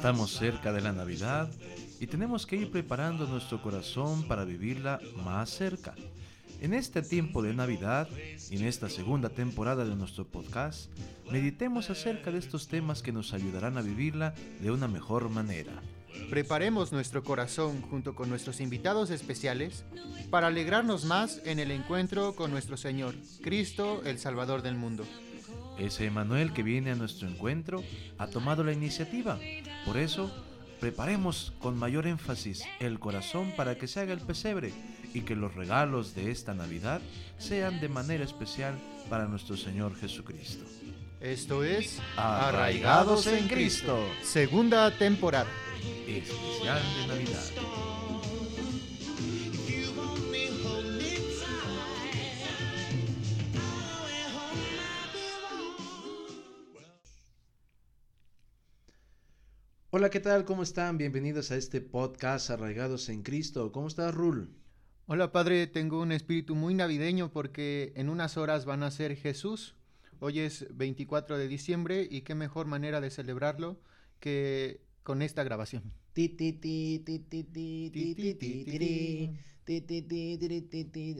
Estamos cerca de la Navidad y tenemos que ir preparando nuestro corazón para vivirla más cerca. En este tiempo de Navidad y en esta segunda temporada de nuestro podcast, meditemos acerca de estos temas que nos ayudarán a vivirla de una mejor manera. Preparemos nuestro corazón junto con nuestros invitados especiales para alegrarnos más en el encuentro con nuestro Señor, Cristo, el Salvador del mundo. Ese Emanuel que viene a nuestro encuentro ha tomado la iniciativa. Por eso, preparemos con mayor énfasis el corazón para que se haga el pesebre y que los regalos de esta Navidad sean de manera especial para nuestro Señor Jesucristo. Esto es Arraigados en Cristo, segunda temporada. especial de Navidad. Hola, ¿qué tal? ¿Cómo están? Bienvenidos a este podcast Arraigados en Cristo. ¿Cómo estás, Rul? Hola, Padre. Tengo un espíritu muy navideño porque en unas horas van a ser Jesús. Hoy es 24 de diciembre y qué mejor manera de celebrarlo que con esta grabación.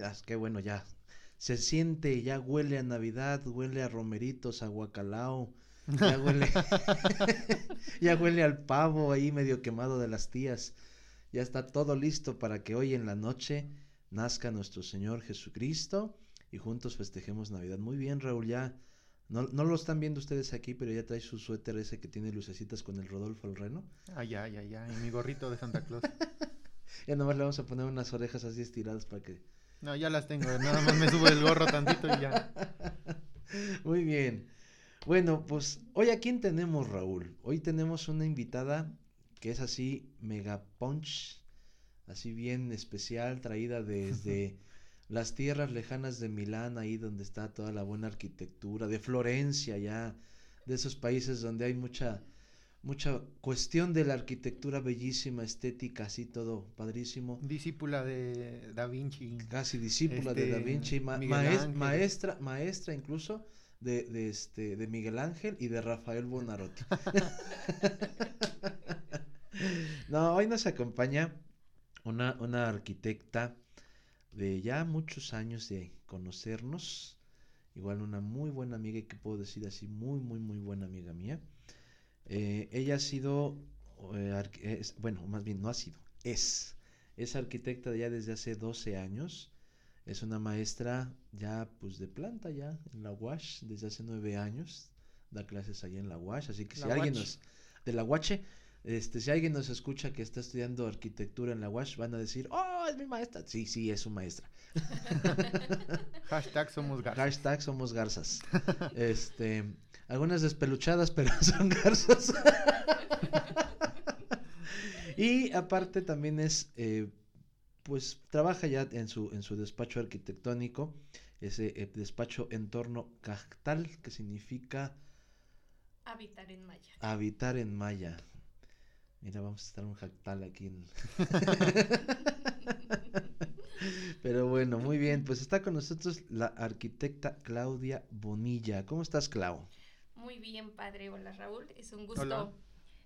Ah, qué bueno ya. Se siente, ya huele a Navidad, huele a romeritos, a guacalao ya huele, ya huele al pavo ahí medio quemado de las tías. Ya está todo listo para que hoy en la noche nazca nuestro Señor Jesucristo y juntos festejemos Navidad. Muy bien, Raúl, ya. No, no lo están viendo ustedes aquí, pero ya trae su suéter ese que tiene lucecitas con el Rodolfo el Reno. Ay, ay, ay, ay, y mi gorrito de Santa Claus. Ya nomás le vamos a poner unas orejas así estiradas para que... No, ya las tengo, nada más me subo el gorro tantito y ya. Muy bien. Bueno, pues hoy a quién tenemos, Raúl. Hoy tenemos una invitada que es así mega punch, así bien especial, traída desde las tierras lejanas de Milán, ahí donde está toda la buena arquitectura, de Florencia ya, de esos países donde hay mucha mucha cuestión de la arquitectura bellísima, estética, así todo padrísimo. Discípula de Da Vinci. Casi discípula de Da Este, Vinci, ma- Ángel. maestra, maestra incluso de, de este de Miguel Ángel y de Rafael Bonarotti. no, hoy nos acompaña una, una arquitecta de ya muchos años de conocernos, igual una muy buena amiga y que puedo decir así, muy, muy, muy buena amiga mía. Eh, ella ha sido, eh, es- bueno, más bien no ha sido, es, es arquitecta ya desde hace 12 años, es una maestra ya pues de planta ya en la UASH desde hace 9 años, da clases allá en la UASH, así que si alguien UASH. nos, de la UACH, este, si alguien nos escucha que está estudiando arquitectura en la UASH, van a decir, oh, es mi maestra. Sí, sí, es su maestra. Hashtag somos gatos. Hashtag somos garzas. Este, algunas despeluchadas, pero son garzas. y aparte también es, eh, pues trabaja ya en su, en su despacho arquitectónico, ese eh, despacho entorno cactal, que significa Habitar en Maya. habitar en maya. Mira, vamos a estar un jactal aquí. en- Pero bueno, muy bien. Pues está con nosotros la arquitecta Claudia Bonilla. ¿Cómo estás, Clau? Muy bien, padre. Hola, Raúl. Es un gusto Hola.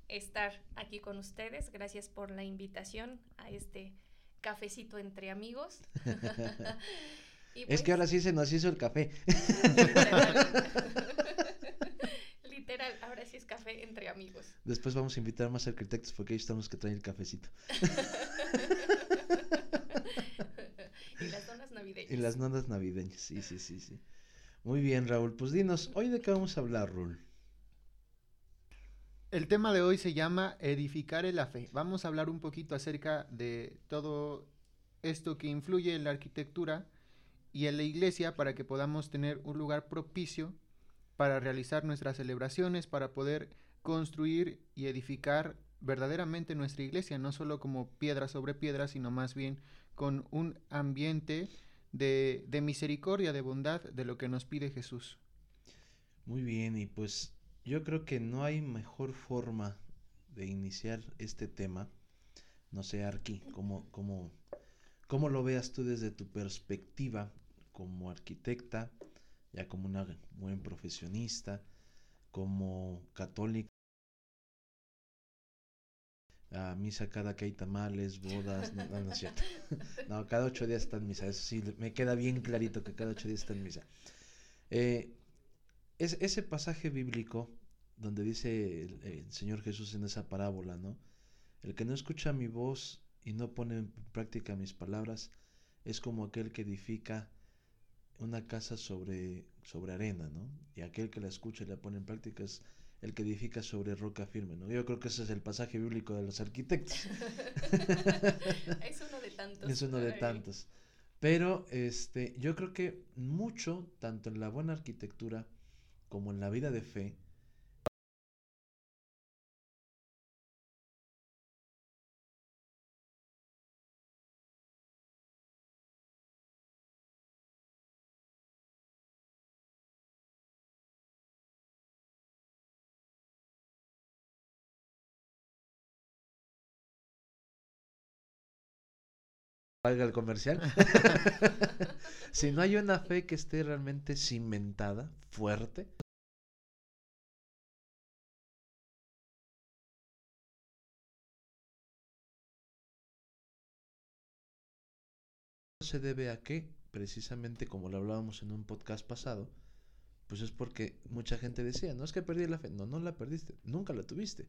estar aquí con ustedes. Gracias por la invitación a este cafecito entre amigos. Y Es pues, que ahora sí se nos hizo el café. Literal, ahora sí es café entre amigos. Después vamos a invitar más arquitectos porque ellos son los que traen el cafecito. y las donas navideñas. Y las nodas navideñas. Sí, sí, sí, sí. Muy bien, Raúl. Pues dinos, ¿hoy de qué vamos a hablar, Raúl? El tema de hoy se llama Edificar en la fe. Vamos a hablar un poquito acerca de todo esto que influye en la arquitectura y en la iglesia para que podamos tener un lugar propicio para realizar nuestras celebraciones, para poder construir y edificar verdaderamente nuestra iglesia, no solo como piedra sobre piedra, sino más bien con un ambiente de, de misericordia, de bondad, de lo que nos pide Jesús. Muy bien, y pues yo creo que no hay mejor forma de iniciar este tema. No sé, Arqui, cómo, cómo, cómo lo veas tú desde tu perspectiva como arquitecta, ya como una buen profesionista, como católica a misa cada que hay tamales, bodas, no, no, es cierto. No, cada ocho días está en misa, eso sí, me queda bien clarito que cada ocho días está en misa. Eh, es, ese pasaje bíblico donde dice el, el, Señor Jesús en esa parábola, ¿no? El que no escucha mi voz y no pone en práctica mis palabras es como aquel que edifica una casa sobre, sobre arena, ¿no? Y aquel que la escucha y la pone en práctica es el que edifica sobre roca firme, ¿no? Yo creo que ese es el pasaje bíblico de los arquitectos. es uno de tantos. Es uno de tantos. Pero este, yo creo que mucho, tanto en la buena arquitectura como en la vida de fe, valga el comercial. si no hay una fe que esté realmente cimentada, fuerte, se debe a que, precisamente como lo hablábamos en un podcast pasado, pues es porque mucha gente decía, no es que perdí la fe, no, no la perdiste, nunca la tuviste.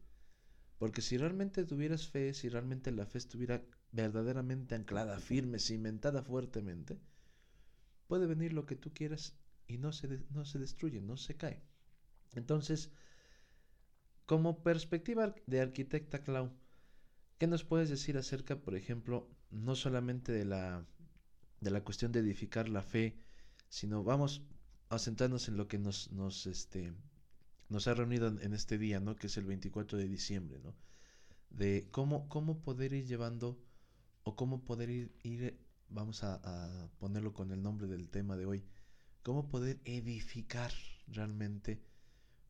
Porque si realmente tuvieras fe, si realmente la fe estuviera verdaderamente anclada, firme, cimentada fuertemente, puede venir lo que tú quieras y no se, no se destruye, no se cae. Entonces, como perspectiva de arquitecta Clau, ¿qué nos puedes decir acerca, por ejemplo, no solamente de la, de la cuestión de edificar la fe, sino vamos a centrarnos en lo que nos, nos, este, nos ha reunido en, este día, ¿no? Que es el 24 de diciembre, ¿no? De cómo, cómo poder ir llevando o cómo poder ir, ir vamos a, a, ponerlo con el nombre del tema de hoy, cómo poder edificar realmente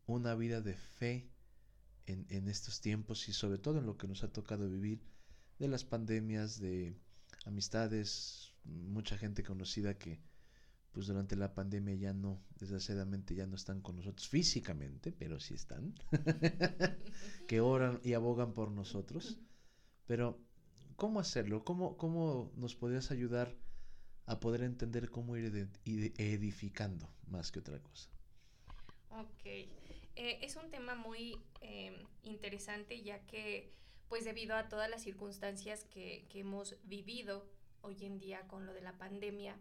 una vida de fe en, en, estos tiempos y sobre todo en lo que nos ha tocado vivir de las pandemias, de amistades, mucha gente conocida que pues durante la pandemia ya no, desgraciadamente ya no están con nosotros físicamente, pero sí están, que oran y abogan por nosotros, pero ¿Cómo hacerlo? ¿Cómo, ¿Cómo nos podrías ayudar a poder entender cómo ir edificando más que otra cosa? Ok, eh, es un tema muy eh, interesante ya que pues debido a todas las circunstancias que, que hemos vivido hoy en día con lo de la pandemia,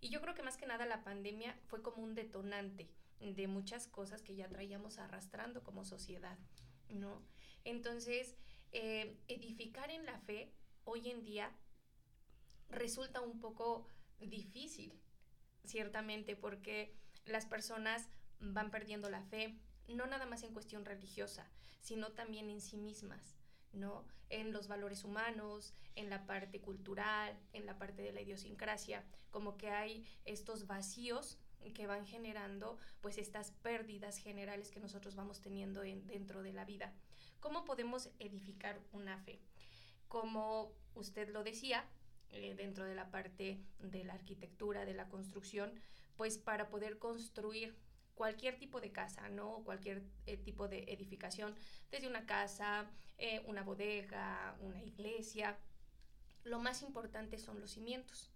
y yo creo que más que nada la pandemia fue como un detonante de muchas cosas que ya traíamos arrastrando como sociedad, ¿no? Entonces, eh, edificar en la fe hoy en día resulta un poco difícil, ciertamente, porque las personas van perdiendo la fe, no nada más en cuestión religiosa, sino también en sí mismas, ¿no? En los valores humanos, en la parte cultural, en la parte de la idiosincrasia, como que hay estos vacíos que van generando pues estas pérdidas generales que nosotros vamos teniendo en, dentro de la vida. ¿Cómo podemos edificar una fe? como usted lo decía, eh, dentro de la parte de la arquitectura, de la construcción, pues para poder construir cualquier tipo de casa, ¿no? Cualquier eh, tipo de edificación, desde una casa, eh, una bodega, una iglesia. Lo más importante son los cimientos.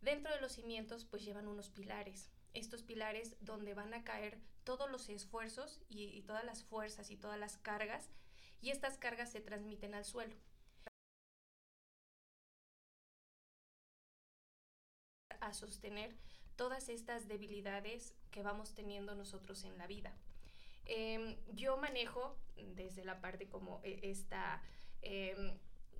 Dentro de los cimientos, pues llevan unos pilares. Estos pilares donde van a caer todos los esfuerzos y, y todas las fuerzas y todas las cargas, y estas cargas se transmiten al suelo. a sostener todas estas debilidades que vamos teniendo nosotros en la vida. Eh, yo manejo desde la parte como e, esta eh,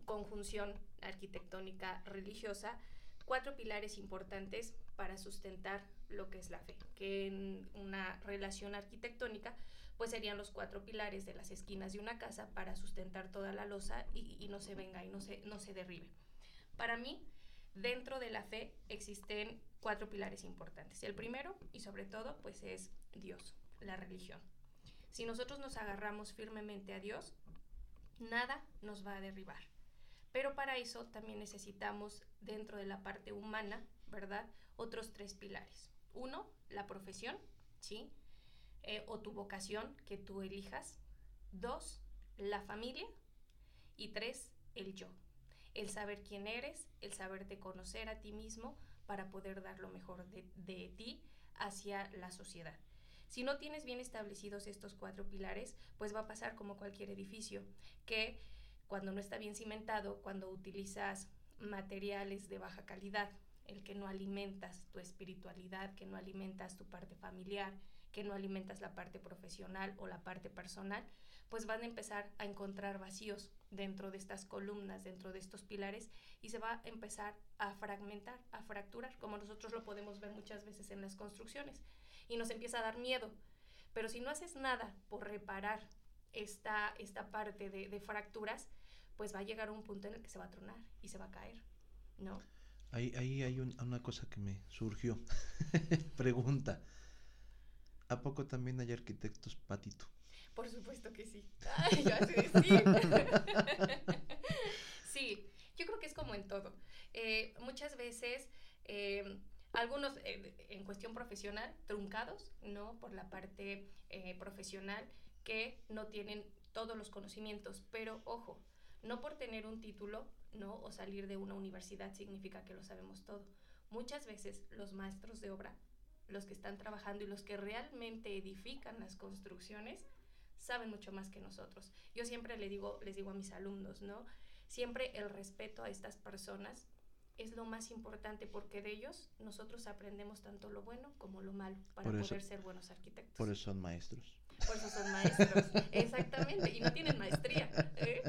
conjunción arquitectónica religiosa cuatro pilares importantes para sustentar lo que es la fe, que en una relación arquitectónica pues serían los cuatro pilares de las esquinas de una casa para sustentar toda la losa y, y no se venga y no se, no se derribe. Para mí, dentro de la fe existen cuatro pilares importantes. El primero, y sobre todo, pues es Dios, la religión. Si nosotros nos agarramos firmemente a Dios, nada nos va a derribar. Pero para eso también necesitamos, dentro de la parte humana, ¿verdad? Otros tres pilares. Uno, la profesión, ¿sí? Eh, o tu vocación que tú elijas. Dos, la familia. Y tres, el yo. El saber quién eres, el saberte conocer a ti mismo para poder dar lo mejor de, ti hacia la sociedad. Si no tienes bien establecidos estos cuatro pilares, pues va a pasar como cualquier edificio, que cuando no está bien cimentado, cuando utilizas materiales de baja calidad, el que no alimentas tu espiritualidad, que no alimentas tu parte familiar, que no alimentas la parte profesional o la parte personal, pues van a empezar a encontrar vacíos dentro de estas columnas, dentro de estos pilares, y se va a empezar a fragmentar, a fracturar, como nosotros lo podemos ver muchas veces en las construcciones, y nos empieza a dar miedo. Pero si no haces nada por reparar esta, esta parte de, de fracturas, pues va a llegar un punto en el que se va a tronar y se va a caer, ¿no? Ahí, ahí hay una cosa que me surgió. Pregunta. ¿A poco también hay arquitectos patito? Por supuesto que sí. Ay, yo así decir. sí, yo creo que es como en todo. Eh, muchas veces, eh, algunos eh, en cuestión profesional, truncados, ¿no? Por la parte profesional, que no tienen todos los conocimientos. Pero ojo, no por tener un título, ¿no? O salir de una universidad significa que lo sabemos todo. Muchas veces los maestros de obra, los que están trabajando y los que realmente edifican las construcciones, saben mucho más que nosotros. Yo siempre le digo, les digo a mis alumnos, ¿no? Siempre el respeto a estas personas es lo más importante porque de ellos nosotros aprendemos tanto lo bueno como lo malo para poder ser buenos arquitectos. Por eso son maestros. Por eso son maestros, exactamente, y no tienen maestría. ¿eh?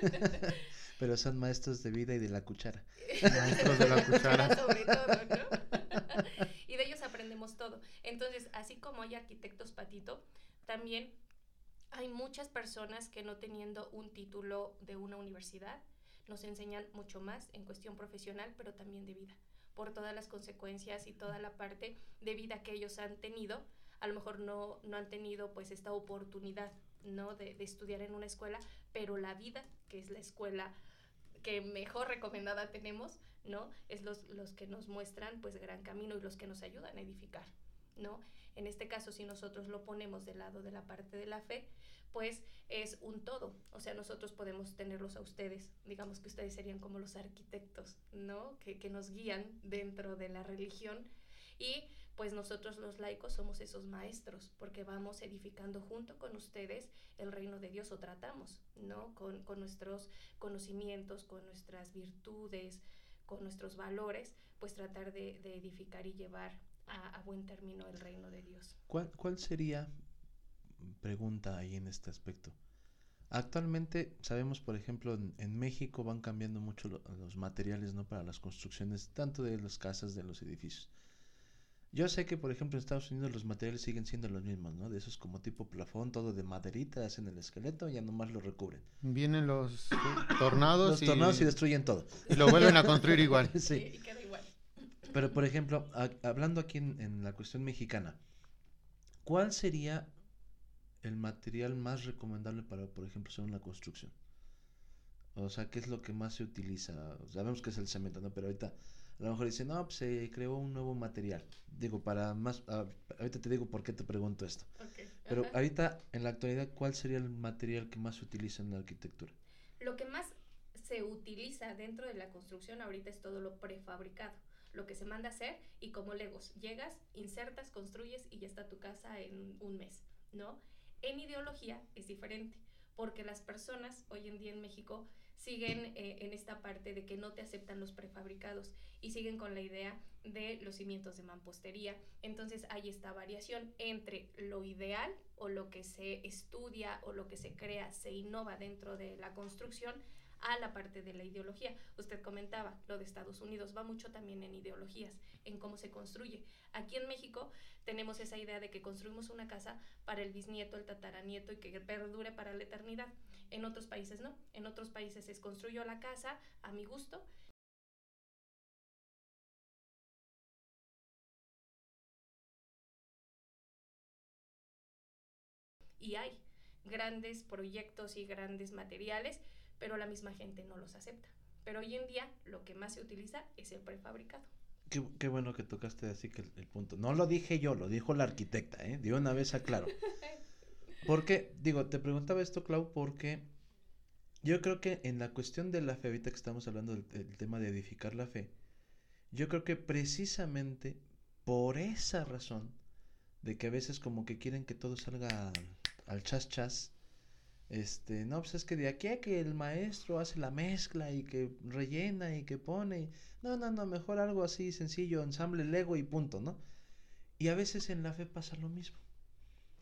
Pero son maestros de vida y de la cuchara. maestros de la cuchara. Sobre todo, ¿no? y de ellos aprendemos todo. Entonces, así como hay arquitectos patito, también hay muchas personas que no teniendo un título de una universidad, nos enseñan mucho más en cuestión profesional, pero también de vida, por todas las consecuencias y toda la parte de vida que ellos han tenido. A lo mejor no, no han tenido pues esta oportunidad, ¿no? De, estudiar en una escuela, pero la vida, que es la escuela que mejor recomendada tenemos, ¿no? Es los, los que nos muestran pues gran camino y los que nos ayudan a edificar, ¿no? En este caso, si nosotros lo ponemos del lado de la parte de la fe, pues es un todo. O sea, nosotros podemos tenerlos a ustedes, digamos que ustedes serían como los arquitectos, ¿no? Que, que nos guían dentro de la religión y pues nosotros los laicos somos esos maestros, porque vamos edificando junto con ustedes el reino de Dios o tratamos, ¿no? Con, con nuestros conocimientos, con nuestras virtudes, con nuestros valores, pues tratar de, de edificar y llevar a, a, buen término el reino de Dios. ¿Cuál, cuál sería, pregunta ahí en este aspecto? Actualmente sabemos, por ejemplo, en, en México van cambiando mucho lo, los materiales, ¿no? Para las construcciones, tanto de las casas, de los edificios. Yo sé que, por ejemplo, en Estados Unidos los materiales siguen siendo los mismos, ¿no? De esos como tipo plafón, todo de maderita, hacen el esqueleto y ya nomás lo recubren. Vienen los tornados. los tornados y, y destruyen todo. Y lo vuelven a construir igual. sí. Y queda igual. Pero, por ejemplo, a, hablando aquí en, en, la cuestión mexicana, ¿cuál sería el material más recomendable para, por ejemplo, hacer una construcción? O sea, ¿qué es lo que más se utiliza? Sabemos que es el cemento, ¿no? Pero ahorita a lo mejor dicen, no, pues se creó un nuevo material. Digo, para más, ahorita te digo por qué te pregunto esto. Okay. Pero Ajá. ahorita, en la actualidad, ¿cuál sería el material que más se utiliza en la arquitectura? Lo que más se utiliza dentro de la construcción ahorita es todo lo prefabricado. Lo que se manda a hacer y como Legos, llegas, insertas, construyes y ya está tu casa en un mes, ¿no? En ideología es diferente, porque las personas hoy en día en México siguen eh, en esta parte de que no te aceptan los prefabricados y siguen con la idea de los cimientos de mampostería. Entonces hay esta variación entre lo ideal o lo que se estudia o lo que se crea, se innova dentro de la construcción a la parte de la ideología. Usted comentaba, lo de Estados Unidos va mucho también en ideologías, en cómo se construye. Aquí en México tenemos esa idea de que construimos una casa para el bisnieto, el tataranieto y que perdure para la eternidad. En otros países no. En otros países se construyó la casa a mi gusto. Y hay grandes proyectos y grandes materiales, pero la misma gente no los acepta. Pero hoy en día lo que más se utiliza es el prefabricado. Qué, qué bueno que tocaste así que el, el, punto. No lo dije yo, lo dijo la arquitecta, ¿eh? De una vez aclaro. Porque, digo, te preguntaba esto, Clau, porque Yo creo que en la cuestión de la fe, ahorita que estamos hablando del, del tema de edificar la fe, yo creo que precisamente por esa razón, de que a veces como que quieren que todo salga al, al chas chas, este, no, pues es que de aquí a que el maestro hace la mezcla y que rellena y que pone, no, no, no, mejor algo así sencillo, ensamble Lego y punto, ¿no? Y a veces en la fe pasa lo mismo,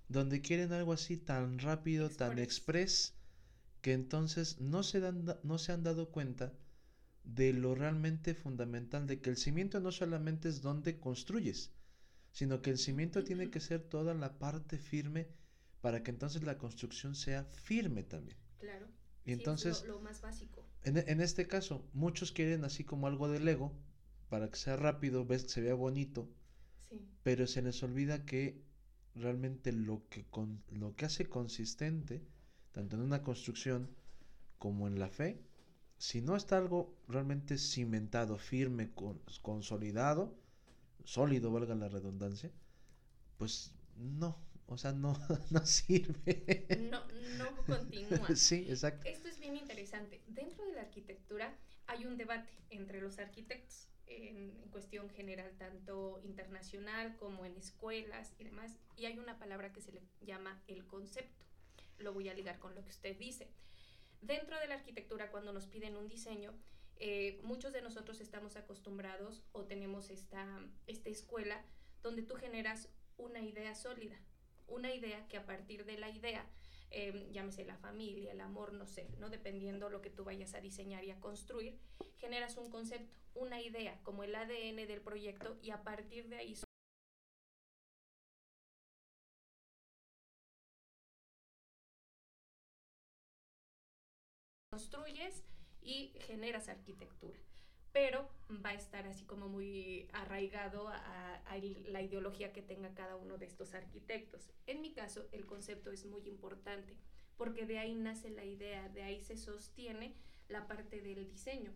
donde quieren algo así tan rápido, tan express, que entonces no se, dan, no se han dado cuenta de lo realmente fundamental, de que el cimiento no solamente es donde construyes, sino que el cimiento tiene que ser toda la parte firme para que entonces la construcción sea firme también. Claro. Y entonces, lo, más básico. En, en, este caso, muchos quieren así como algo de Lego, para que sea rápido, ves, se vea bonito, sí. pero se les olvida que realmente lo que, con, lo que hace consistente, tanto en una construcción como en la fe, si no está algo realmente cimentado, firme, con, consolidado, sólido, valga la redundancia, pues no, o sea, no, no sirve. No, no continúa. Sí, exacto. Esto es bien interesante. Dentro de la arquitectura hay un debate entre los arquitectos en, en, cuestión general, tanto internacional como en escuelas y demás, y hay una palabra que se le llama el concepto. Lo voy a ligar con lo que usted dice. Dentro de la arquitectura, cuando nos piden un diseño, eh, muchos de nosotros estamos acostumbrados o tenemos esta, esta escuela donde tú generas una idea sólida, una idea que a partir de la idea, eh, llámese la familia, el amor, no sé, ¿no? dependiendo lo que tú vayas a diseñar y a construir, generas un concepto, una idea, como el ADN del proyecto, y a partir de ahí construyes y generas arquitectura. Pero va a estar así como muy arraigado a, a, la ideología que tenga cada uno de estos arquitectos. En mi caso, el concepto es muy importante porque de ahí nace la idea, de ahí se sostiene la parte del diseño.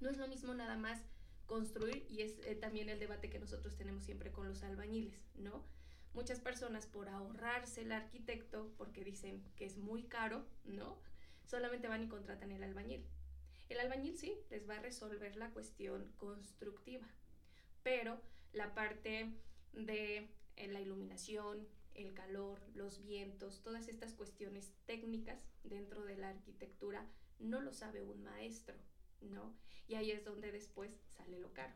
No es lo mismo nada más construir y es eh, también el debate que nosotros tenemos siempre con los albañiles, ¿no? Muchas personas por ahorrarse el arquitecto, porque dicen que es muy caro, ¿no? solamente van y contratan el albañil. El albañil sí, les va a resolver la cuestión constructiva, pero la parte de eh, la iluminación, el calor, los vientos, todas estas cuestiones técnicas dentro de la arquitectura no lo sabe un maestro, ¿no? Y ahí es donde después sale lo caro.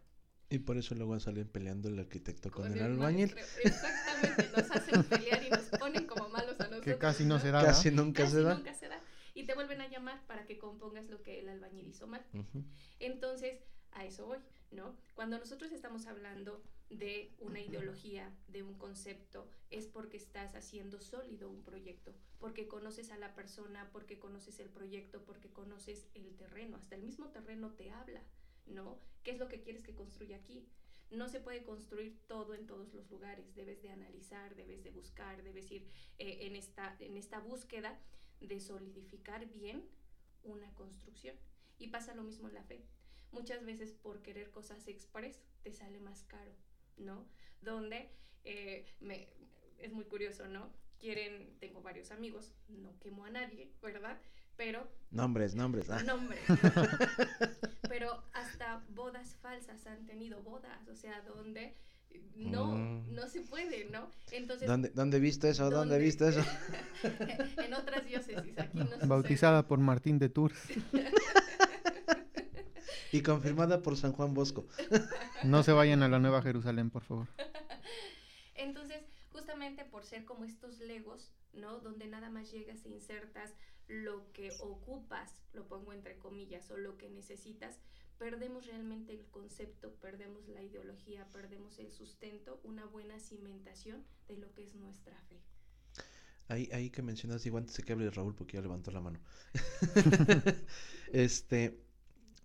Y por eso luego salen peleando el arquitecto con, con el, el, albañil. Exactamente, nos hacen pelear y nos ponen como malos a nosotros. Que casi no, ¿no? se da. Casi ¿no? nunca casi se da. Nunca se da y te vuelven a llamar para que compongas lo que el albañil hizo mal. Uh -huh. Entonces, a eso voy, ¿no? Cuando nosotros estamos hablando de una ideología, de un concepto, es porque estás haciendo sólido un proyecto, porque conoces a la persona, porque conoces el proyecto, porque conoces el terreno, hasta el mismo terreno te habla, ¿no? ¿Qué es lo que quieres que construya aquí? No se puede construir todo en todos los lugares, debes de analizar, debes de buscar, debes ir eh, en, esta, en esta búsqueda de solidificar bien una construcción. Y pasa lo mismo en la fe. Muchas veces por querer cosas express te sale más caro, ¿no? Donde eh, me, es muy curioso, ¿no? Quieren, tengo varios amigos, no quemo a nadie, ¿verdad? Pero... Nombres, nombres. Ah. Nombres. pero hasta bodas falsas han tenido bodas, o sea, donde no, se puede, ¿no? Entonces, ¿Dónde, ¿dónde he visto eso? ¿Dónde, ¿dónde he visto eso? en otras diócesis, aquí no sucede. Bautizada por Martín de Tours. y confirmada por San Juan Bosco. no se vayan a la Nueva Jerusalén, por favor. Entonces, justamente por ser como estos legos, ¿no? Donde nada más llegas e insertas lo que ocupas, lo pongo entre comillas, o lo que necesitas, perdemos realmente el concepto, perdemos la ideología, perdemos el sustento, una buena cimentación de lo que es nuestra fe. Ahí, ahí que mencionas, digo antes de que hable Raúl, porque ya levantó la mano. este,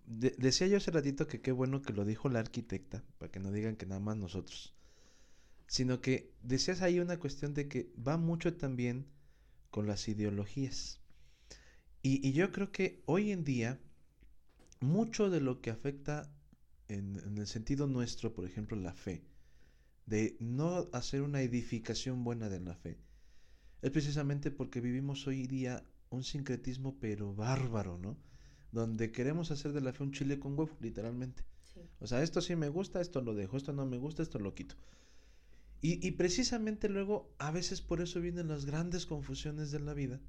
de, decía yo hace ratito que qué bueno que lo dijo la arquitecta, para que no digan que nada más nosotros. Sino que decías ahí una cuestión de que va mucho también con las ideologías. Y, y yo creo que hoy en día mucho de lo que afecta en, en, el sentido nuestro, por ejemplo, la fe, de no hacer una edificación buena de la fe, es precisamente porque vivimos hoy día un sincretismo pero bárbaro, ¿no? Donde queremos hacer de la fe un chile con huevo, literalmente. O sea, esto sí me gusta, esto lo dejo, esto no me gusta, esto lo quito. Y, y precisamente luego, a veces por eso vienen las grandes confusiones de la vida,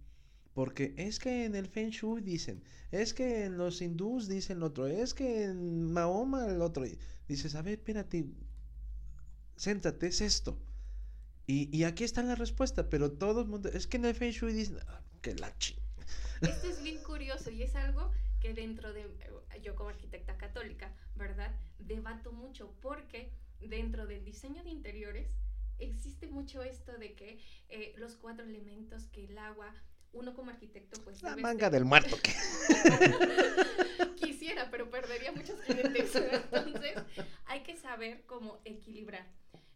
porque es que en el Feng Shui dicen, es que en los hindús dicen otro, es que en Mahoma el otro. Dices, a ver, espérate, céntrate, es esto. Y, y aquí está la respuesta, pero todo el mundo, es que en el Feng Shui dicen, ah, que la ching. Esto es bien curioso y es algo que dentro de, yo como arquitecta católica, ¿verdad? Debato mucho porque dentro del diseño de interiores existe mucho esto de que eh, los cuatro elementos, que el agua, uno como arquitecto pues... La manga del muerto. Quisiera, pero perdería muchos clientes. Entonces hay que saber cómo equilibrar.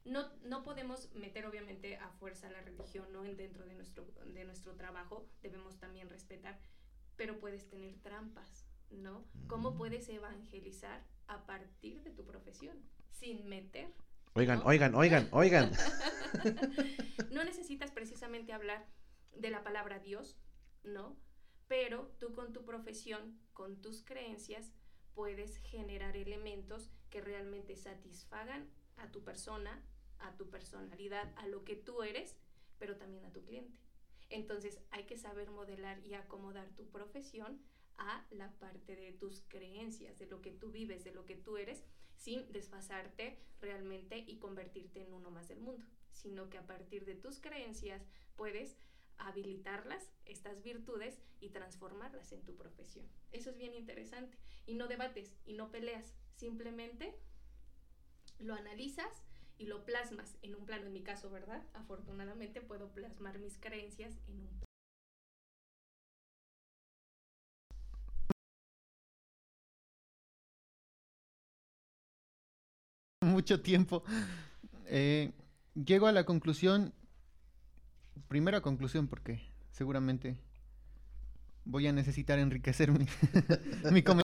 No, no podemos meter obviamente a fuerza la religión ¿no? dentro de nuestro, de nuestro trabajo, debemos también respetar, pero puedes tener trampas, ¿no? ¿Cómo puedes evangelizar a partir de tu profesión sin meter? Oigan, oigan, oigan, oigan. no necesitas precisamente hablar de la palabra Dios, ¿no? Pero tú con tu profesión, con tus creencias, puedes generar elementos que realmente satisfagan a tu persona, a tu personalidad, a lo que tú eres, pero también a tu cliente. Entonces hay que saber modelar y acomodar tu profesión a la parte de tus creencias, de lo que tú vives, de lo que tú eres, sin desfasarte realmente y convertirte en uno más del mundo, sino que a partir de tus creencias puedes habilitarlas, estas virtudes, y transformarlas en tu profesión. Eso es bien interesante. Y no debates y no peleas, simplemente lo analizas y lo plasmas en un plano, en mi caso, ¿verdad? Afortunadamente puedo plasmar mis creencias en un mucho tiempo. Eh, llego a la conclusión, primera conclusión, porque seguramente voy a necesitar enriquecer mi, mi comentario.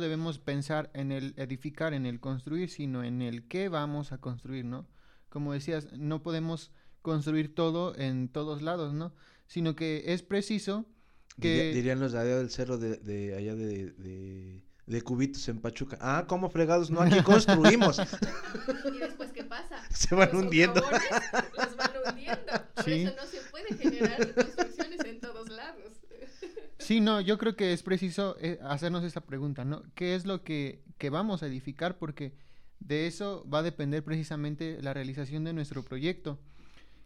debemos pensar en el edificar, en el construir, sino en el qué vamos a construir, ¿no? Como decías, no podemos construir todo en todos lados, ¿no? Sino que es preciso que... dirían los de allá del cerro de, de allá de, de, de, Cubitos en Pachuca. Ah, ¿cómo fregados? No, aquí construimos. ¿Y después qué pasa? Se van hundiendo. Los van hundiendo. Por eso no se puede generar construcciones en todos lados. Sí, no, yo creo que es preciso eh, hacernos esta pregunta, ¿no? ¿Qué es lo que, que, vamos a edificar? Porque de eso va a depender precisamente la realización de nuestro proyecto.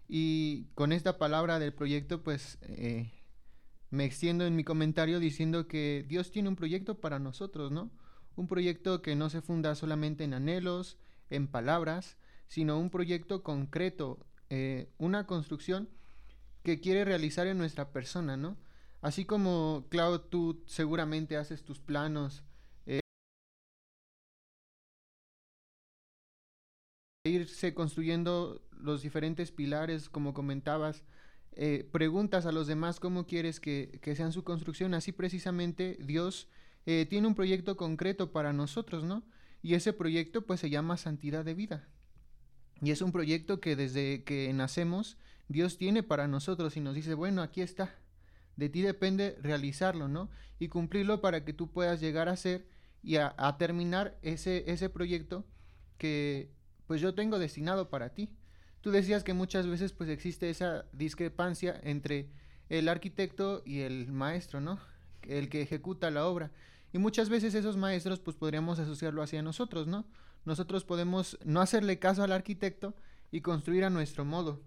Y con esta palabra del proyecto, pues eh, me extiendo en mi comentario diciendo que Dios tiene un proyecto para nosotros, ¿no? Un proyecto que no se funda solamente en anhelos, en palabras, sino un proyecto concreto, eh, una construcción que quiere realizar en nuestra persona, ¿no? Así como, Clau, tú seguramente haces tus planos. Eh, irse construyendo los diferentes pilares, como comentabas, eh, preguntas a los demás cómo quieres que, que, sean su construcción, así precisamente Dios eh, tiene un proyecto concreto para nosotros, ¿no? Y ese proyecto pues se llama santidad de vida. Y es un proyecto que desde que nacemos Dios tiene para nosotros y nos dice, bueno, aquí está, de ti depende realizarlo, ¿no? Y cumplirlo para que tú puedas llegar a ser y a, terminar ese, ese proyecto que pues yo tengo destinado para ti. Tú decías que muchas veces pues existe esa discrepancia entre el arquitecto y el maestro, ¿no? El que ejecuta la obra. Y muchas veces esos maestros pues podríamos asociarlo hacia nosotros, ¿no? Nosotros podemos no hacerle caso al arquitecto y construir a nuestro modo.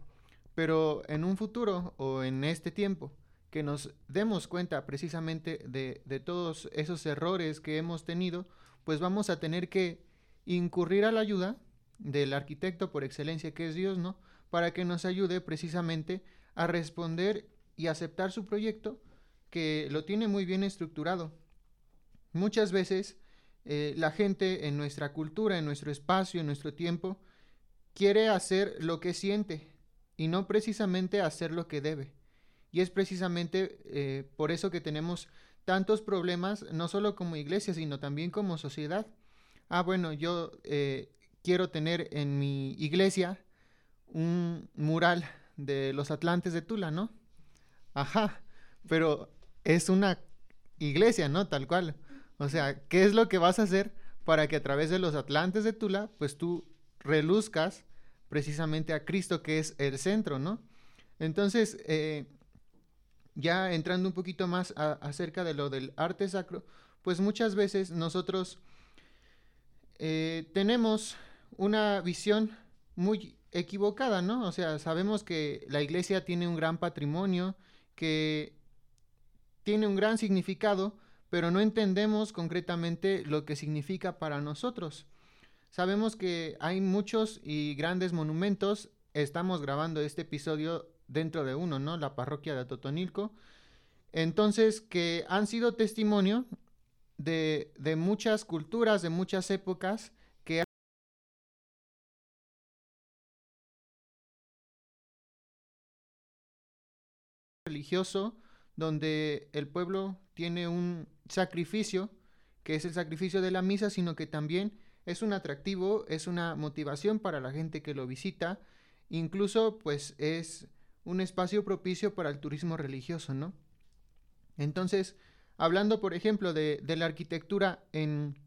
Pero en un futuro o en este tiempo, que nos demos cuenta precisamente de, de, todos esos errores que hemos tenido, pues vamos a tener que incurrir a la ayuda del arquitecto por excelencia que es Dios, ¿no? Para que nos ayude precisamente a responder y aceptar su proyecto que lo tiene muy bien estructurado. Muchas veces eh, la gente en nuestra cultura, en nuestro espacio, en nuestro tiempo, quiere hacer lo que siente y no precisamente hacer lo que debe. Y es precisamente eh, por eso que tenemos tantos problemas, no solo como iglesia, sino también como sociedad. Ah, bueno, yo eh, quiero tener en mi iglesia un mural de los Atlantes de Tula, ¿no? Ajá, pero es una iglesia, ¿no? Tal cual. O sea, ¿qué es lo que vas a hacer para que a través de los Atlantes de Tula, pues tú reluzcas precisamente a Cristo, que es el centro, ¿no? Entonces, eh, ya entrando un poquito más acerca de lo del arte sacro, pues muchas veces nosotros eh, tenemos una visión muy equivocada, ¿no? O sea, sabemos que la iglesia tiene un gran patrimonio, que tiene un gran significado, pero no entendemos concretamente lo que significa para nosotros. Sabemos que hay muchos y grandes monumentos. Estamos grabando este episodio dentro de uno, ¿no? La parroquia de Atotonilco. Entonces, que han sido testimonio de, de muchas culturas, de muchas épocas, religioso donde el pueblo tiene un sacrificio, que es el sacrificio de la misa, sino que también es un atractivo, es una motivación para la gente que lo visita, incluso pues es un espacio propicio para el turismo religioso, ¿no? Entonces, hablando por ejemplo de, la arquitectura en,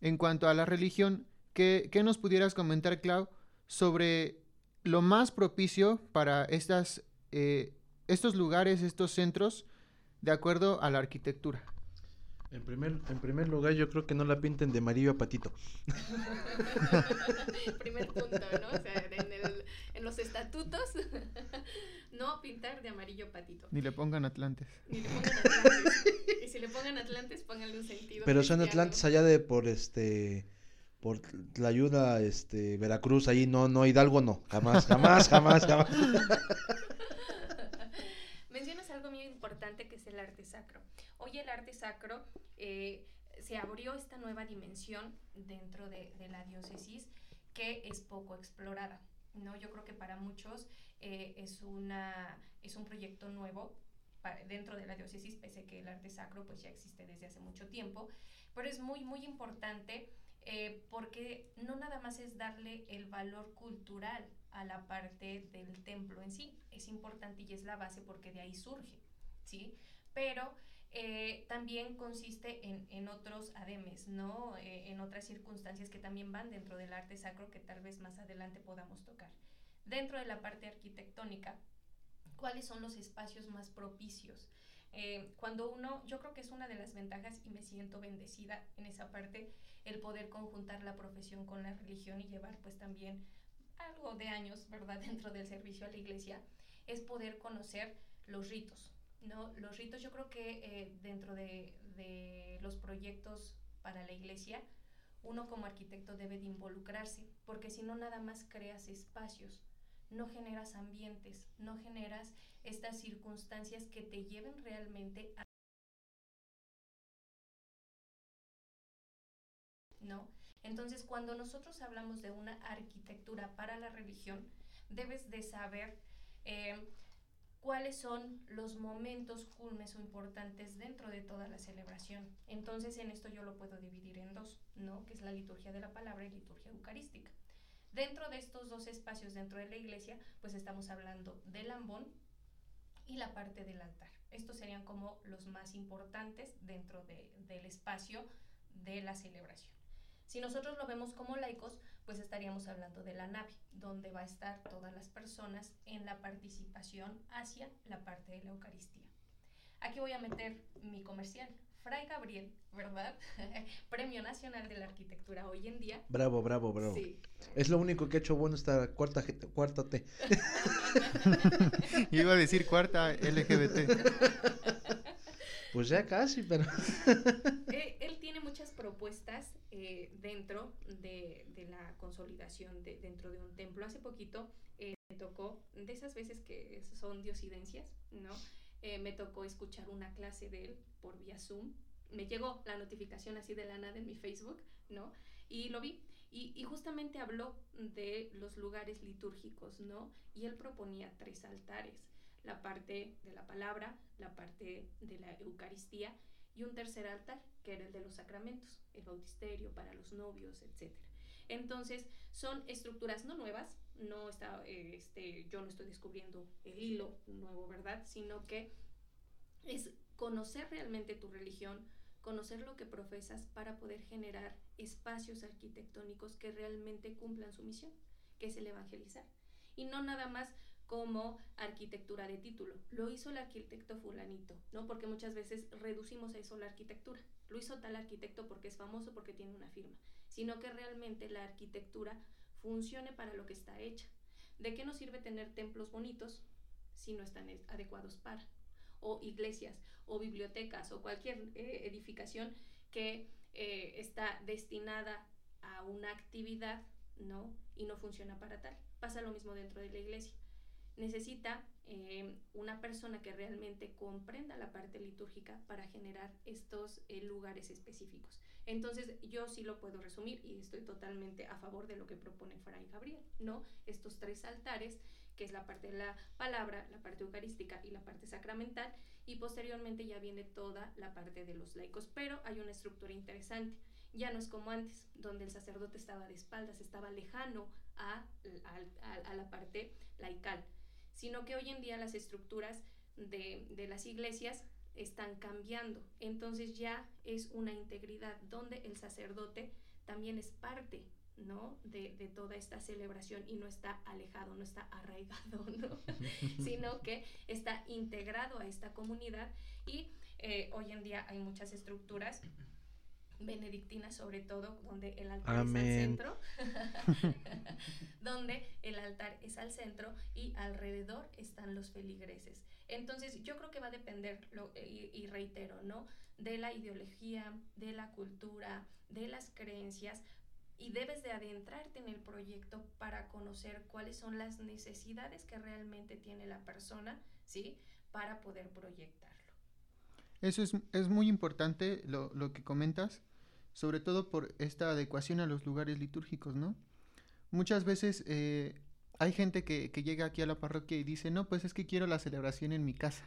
en, cuanto a la religión, ¿qué, ¿qué, nos pudieras comentar, Clau, sobre lo más propicio para estas, eh, estos lugares, estos centros, de acuerdo a la arquitectura? En primer, en primer lugar, yo creo que no la pinten de amarillo a patito. primer punto, ¿no? O sea, en, el, en los estatutos, no pintar de amarillo patito. Ni le pongan Atlantes. Ni le pongan Atlantes. y si le pongan Atlantes, pónganle un sentido. Pero son Atlantes allá de por este por la ayuda este Veracruz ahí no no Hidalgo no jamás jamás jamás jamás importante que es el arte sacro Hoy el arte sacro eh, se abrió esta nueva dimensión dentro de, la diócesis que es poco explorada. ¿no? Yo creo que para muchos eh, es, una, es un proyecto nuevo dentro de la diócesis, pese que el arte sacro pues ya existe desde hace mucho tiempo, pero es muy, muy importante eh, porque no nada más es darle el valor cultural a la parte del templo en sí, es importante y es la base porque de ahí surge, ¿sí? Pero eh, también consiste en, otros ademes, ¿no? Eh, en otras circunstancias que también van dentro del arte sacro que tal vez más adelante podamos tocar. Dentro de la parte arquitectónica, ¿cuáles son los espacios más propicios? Eh, cuando uno, yo creo que es una de las ventajas y me siento bendecida en esa parte, el poder conjuntar la profesión con la religión y llevar pues también algo de años, ¿verdad?, dentro del servicio a la iglesia, es poder conocer los ritos, ¿no? Los ritos yo creo que eh, dentro de, los proyectos para la iglesia, uno como arquitecto debe de involucrarse, porque si no nada más creas espacios, no generas ambientes, no generas estas circunstancias que te lleven realmente a... ¿No? Entonces, cuando nosotros hablamos de una arquitectura para la religión, debes de saber eh, cuáles son los momentos culmes o importantes dentro de toda la celebración. Entonces en esto yo lo puedo dividir en dos, ¿no? Que es la liturgia de la palabra y liturgia eucarística. Dentro de estos dos espacios dentro de la iglesia, pues estamos hablando del ambón y la parte del altar. Estos serían como los más importantes dentro del espacio de la celebración. Si nosotros lo vemos como laicos, pues estaríamos hablando de la nave, donde va a estar todas las personas en la participación hacia la parte de la Eucaristía. Aquí voy a meter mi comercial. Fray Gabriel, ¿verdad? Premio Nacional de la Arquitectura hoy en día. Bravo, bravo, bravo. Sí. Es lo único que ha hecho bueno esta cuarta, cuarta T. Iba a decir cuarta LGBT. Pues ya casi, pero... Eh, él tiene muchas propuestas eh, dentro de, la consolidación de, dentro de un templo. Hace poquito eh, me tocó, de esas veces que son diosidencias, ¿no? me tocó escuchar una clase de él por vía Zoom. Me llegó la notificación así de la nada en mi Facebook, ¿no? Y lo vi. Y, y, justamente habló de los lugares litúrgicos, ¿no? Y él proponía tres altares la parte de la palabra, la parte de la Eucaristía y un tercer altar, que era el de los sacramentos, el bautisterio para los novios, etc. Entonces, son estructuras no nuevas, no está, este, yo no estoy descubriendo el hilo nuevo, ¿verdad? Sino que es conocer realmente tu religión, conocer lo que profesas para poder generar espacios arquitectónicos que realmente cumplan su misión, que es el evangelizar. Y no nada más como arquitectura de título. Lo hizo el arquitecto fulanito, ¿no? Porque muchas veces reducimos a eso la arquitectura. Lo hizo tal arquitecto porque es famoso, porque tiene una firma, sino que realmente la arquitectura funcione para lo que está hecha. ¿De qué nos sirve tener templos bonitos si no están adecuados para? O iglesias, o bibliotecas, o cualquier eh, edificación que eh, está destinada a una actividad, ¿no? Y no funciona para tal. Pasa lo mismo dentro de la iglesia necesita eh, una persona que realmente comprenda la parte litúrgica para generar estos eh, lugares específicos. Entonces yo sí lo puedo resumir y estoy totalmente a favor de lo que propone Fray Gabriel, ¿no? Estos tres altares, que es la parte de la palabra, la parte eucarística y la parte sacramental, y posteriormente ya viene toda la parte de los laicos, pero hay una estructura interesante. Ya no es como antes, donde el sacerdote estaba de espaldas, estaba lejano a, a la parte laical sino que hoy en día las estructuras de, las iglesias están cambiando. Entonces ya es una integridad donde el sacerdote también es parte ¿no? De, toda esta celebración y no está alejado, no está arraigado, ¿no? sino que está integrado a esta comunidad y eh, hoy en día hay muchas estructuras benedictina sobre todo, donde el altar es al centro, donde el altar es al centro y alrededor están los feligreses. Entonces yo creo que va a depender, lo, y, reitero, ¿no? De la ideología, de la cultura, de las creencias, y debes de adentrarte en el proyecto para conocer cuáles son las necesidades que realmente tiene la persona, ¿sí? Para poder proyectarlo. Eso es, es muy importante lo, lo, que comentas, sobre todo por esta adecuación a los lugares litúrgicos, ¿no? Muchas veces eh, hay gente que, que, llega aquí a la parroquia y dice, no, pues es que quiero la celebración en mi casa.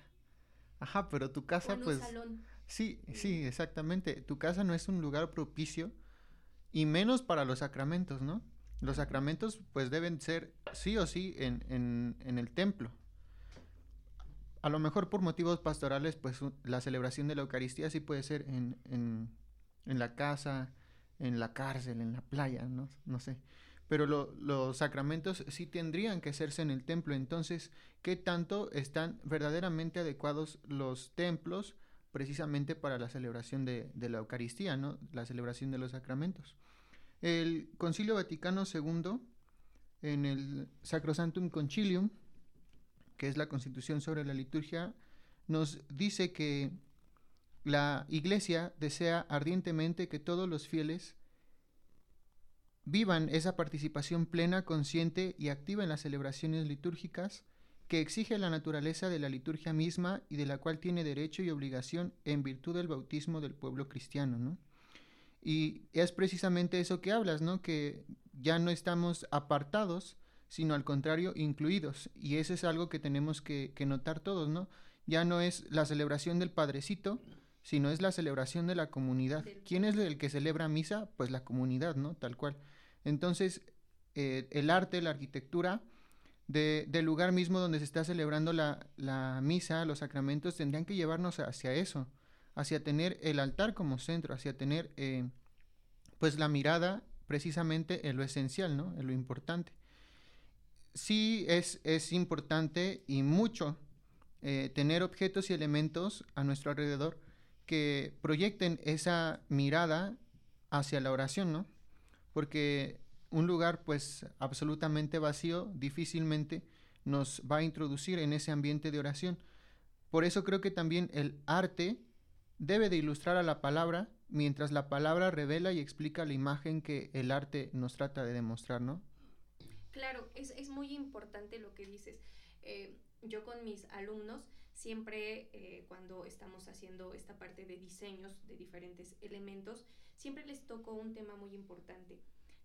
Ajá, pero tu casa, pues... Sí, sí, exactamente. Tu casa no es un lugar propicio y menos para los sacramentos, ¿no? Los sacramentos pues deben ser sí o sí en, en, en el templo. A lo mejor por motivos pastorales pues la celebración de la Eucaristía sí puede ser en, en en la casa, en la cárcel, en la playa, no, no sé. Pero los sacramentos sí tendrían que hacerse en el templo. Entonces, ¿qué tanto están verdaderamente adecuados los templos precisamente para la celebración de, la Eucaristía, ¿no? la celebración de los sacramentos? El Concilio Vaticano II, en el Sacrosantum Concilium, que es la constitución sobre la liturgia, nos dice que la Iglesia desea ardientemente que todos los fieles vivan esa participación plena, consciente y activa en las celebraciones litúrgicas que exige la naturaleza de la liturgia misma y de la cual tiene derecho y obligación en virtud del bautismo del pueblo cristiano, ¿no? Y es precisamente eso que hablas, ¿no? Que ya no estamos apartados, sino al contrario, incluidos. Y eso es algo que tenemos que, que notar todos, ¿no? Ya no es la celebración del Padrecito, sino es la celebración de la comunidad. ¿Quién es el que celebra misa? Pues la comunidad, ¿no? Tal cual. Entonces, eh, el arte, la arquitectura del lugar mismo donde se está celebrando la, misa, los sacramentos, tendrían que llevarnos hacia eso, hacia tener el altar como centro, hacia tener eh, pues la mirada precisamente en lo esencial, ¿no? En lo importante. Sí es, es importante y mucho eh, tener objetos y elementos a nuestro alrededor que proyecten esa mirada hacia la oración, ¿no? Porque un lugar pues absolutamente vacío difícilmente nos va a introducir en ese ambiente de oración. Por eso creo que también el arte debe de ilustrar a la palabra mientras la palabra revela y explica la imagen que el arte nos trata de demostrar, ¿no? Claro, es, es muy importante lo que dices. Eh, yo con mis alumnos siempre eh, cuando estamos haciendo esta parte de diseños de diferentes elementos, siempre les toco un tema muy importante.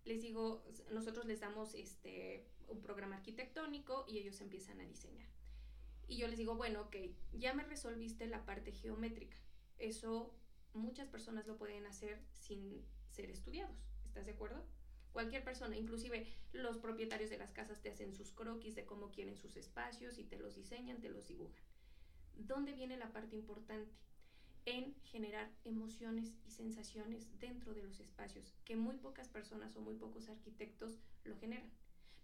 Les digo, nosotros les damos este, un programa arquitectónico y ellos empiezan a diseñar. Y yo les digo, bueno, ok, ya me resolviste la parte geométrica. Eso muchas personas lo pueden hacer sin ser estudiados. ¿Estás de acuerdo? Cualquier persona, inclusive los propietarios de las casas te hacen sus croquis de cómo quieren sus espacios y te los diseñan, te los dibujan. ¿Dónde viene la parte importante? En generar emociones y sensaciones dentro de los espacios, que muy pocas personas o muy pocos arquitectos lo generan.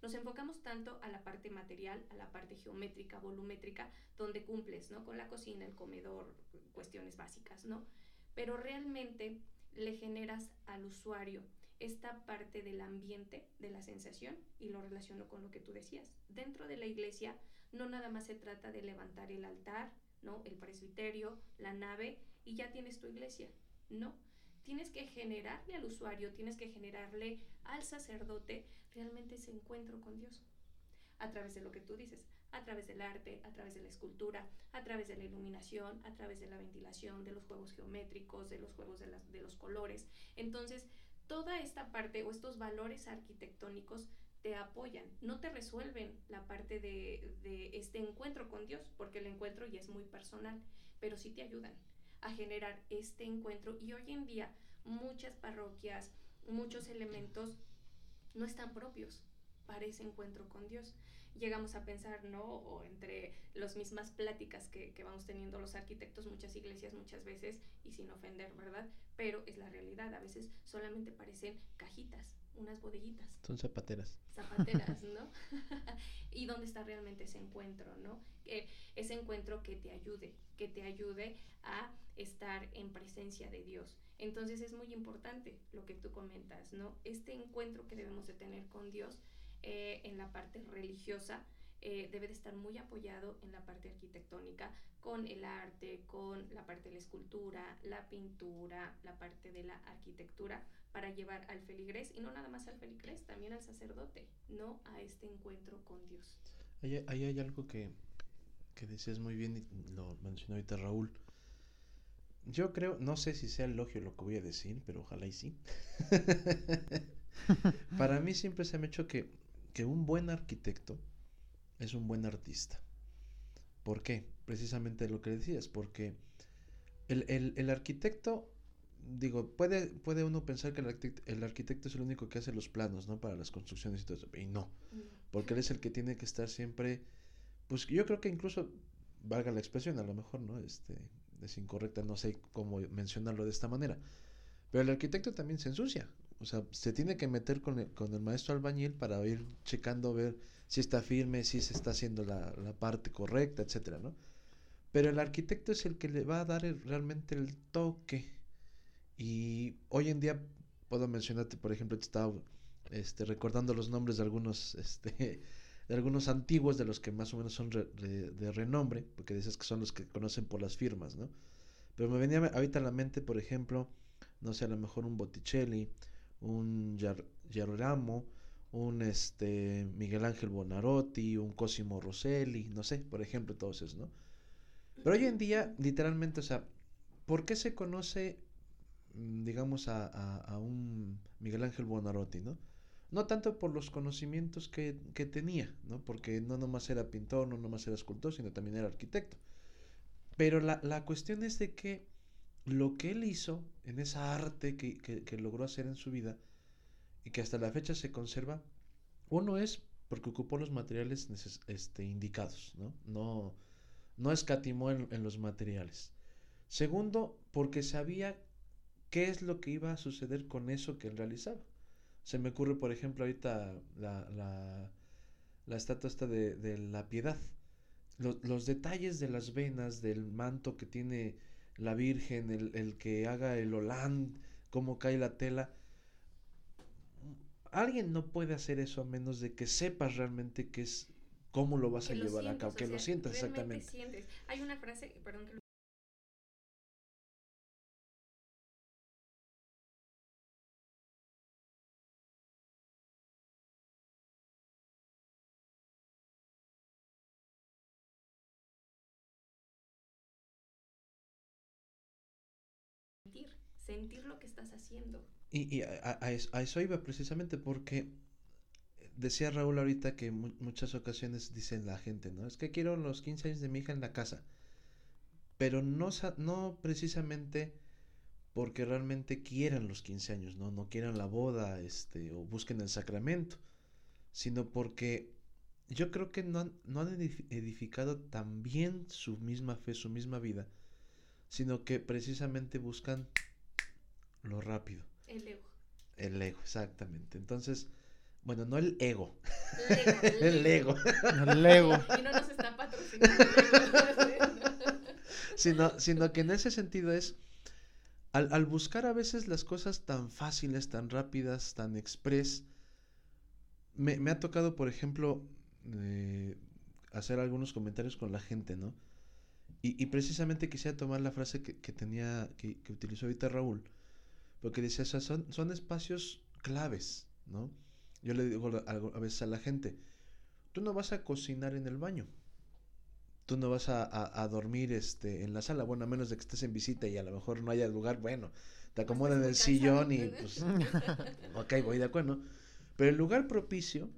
Nos enfocamos tanto a la parte material, a la parte geométrica, volumétrica, donde cumples, ¿no? Con la cocina, el comedor, cuestiones básicas, ¿no? Pero realmente le generas al usuario esta parte del ambiente, de la sensación, y lo relaciono con lo que tú decías. Dentro de la iglesia no nada más se trata de levantar el altar, ¿no? El presbiterio, la nave, y ya tienes tu iglesia. No, tienes que generarle al usuario, tienes que generarle al sacerdote realmente ese encuentro con Dios. A través de lo que tú dices, a través del arte, a través de la escultura, a través de la iluminación, a través de la ventilación, de los juegos geométricos, de los juegos de, las, de los colores. Entonces, toda esta parte o estos valores arquitectónicos te apoyan, no te resuelven la parte de, este encuentro con Dios, porque el encuentro ya es muy personal, pero sí te ayudan a generar este encuentro y hoy en día muchas parroquias, muchos elementos no están propios para ese encuentro con Dios. Llegamos a pensar, ¿no? O entre las mismas pláticas que, vamos teniendo los arquitectos, muchas iglesias muchas veces, y sin ofender, ¿verdad? Pero es la realidad, a veces solamente parecen cajitas, unas bodeguitas. Son zapateras. Zapateras, ¿no? y dónde está realmente ese encuentro, ¿no? Eh, ese encuentro que te ayude, que te ayude a estar en presencia de Dios. Entonces es muy importante lo que tú comentas, ¿no? Este encuentro que debemos de tener con Dios eh, en la parte religiosa eh, debe de estar muy apoyado en la parte arquitectónica, con el arte, con la parte de la escultura, la pintura, la parte de la arquitectura, para llevar al feligrés, y no nada más al feligrés, también al sacerdote, no a este encuentro con Dios. Ahí, ahí hay algo que, que decías muy bien, y lo mencionó ahorita Raúl, yo creo, no sé si sea elogio lo que voy a decir, pero ojalá y sí. Para mí siempre se me ha hecho que, que un buen arquitecto es un buen artista. ¿Por qué? Precisamente lo que decías, porque el, el, el arquitecto, digo, puede, puede uno pensar que el arquitecto, el arquitecto, es el único que hace los planos, ¿no? Para las construcciones y todo eso. Y no, porque él es el que tiene que estar siempre, pues yo creo que incluso, valga la expresión, a lo mejor, ¿no? Este, es incorrecta, no sé cómo mencionarlo de esta manera. Pero el arquitecto también se ensucia. O sea, se tiene que meter con el, con el maestro albañil para ir checando, ver si está firme, si se está haciendo la, la parte correcta, etcétera, ¿no? Pero el arquitecto es el que le va a dar realmente el toque. Y hoy en día puedo mencionarte, por ejemplo, estaba este, recordando los nombres de algunos este, de algunos antiguos, de los que más o menos son de renombre, porque dices que son los que conocen por las firmas, ¿no? Pero me venía ahorita a la mente, por ejemplo, no sé, a lo mejor un Botticelli, un Gerolamo, un este Miguel Ángel Bonarotti, un Cosimo Rosselli, no sé, por ejemplo, todos esos, ¿no? Pero hoy en día, literalmente, o sea, ¿por qué se conoce, mm, digamos, a, a, a un Miguel Ángel Bonarotti, ¿no? no tanto por los conocimientos que, que, tenía, ¿no? porque no nomás era pintor, no nomás era escultor, sino también era arquitecto. Pero la, la cuestión es de que lo que él hizo en esa arte que, que, logró hacer en su vida y que hasta la fecha se conserva, uno es porque ocupó los materiales este, indicados, ¿no? No, no escatimó en, en los materiales. Segundo, porque sabía qué es lo que iba a suceder con eso que él realizaba. Se me ocurre, por ejemplo, ahorita la, la, la estatua esta de, de la piedad. Los, los, detalles de las venas, del manto que tiene la Virgen, el, el que haga el holand, cómo cae la tela. Alguien no puede hacer eso a menos de que sepas realmente qué es, cómo lo vas que a llevar sientes, a cabo, que o sea, lo sientas exactamente. Sientes. Hay una frase, perdón que sentir, lo que estás haciendo. Y, a, eso, iba precisamente porque decía Raúl ahorita que mu muchas ocasiones dicen la gente, ¿no? Es que quiero los 15 años de mi hija en la casa. Pero no, no precisamente porque realmente quieran los 15 años, ¿no? No quieran la boda, este, o busquen el sacramento, sino porque yo creo que no no han edificado tan bien su misma fe, su misma vida, sino que precisamente buscan lo rápido. El ego. El ego, exactamente. Entonces, bueno, no el ego. El ego. El ego. Y no nos está patrocinando. sino, sino que en ese sentido es al, buscar a veces las cosas tan fáciles, tan rápidas, tan express, me, ha tocado, por ejemplo, eh, hacer algunos comentarios con la gente, ¿no? Y, precisamente quisiera tomar la frase que, tenía, que, utilizó ahorita Raúl, porque decía, son, son espacios claves, ¿no? Yo le digo a, a veces a la gente, tú no vas a cocinar en el baño, tú no vas a, dormir este, en la sala, bueno, a menos de que estés en visita y a lo mejor no haya lugar, bueno, te acomodan en el sillón y pues, ok, voy de acuerdo. Pero el lugar propicio,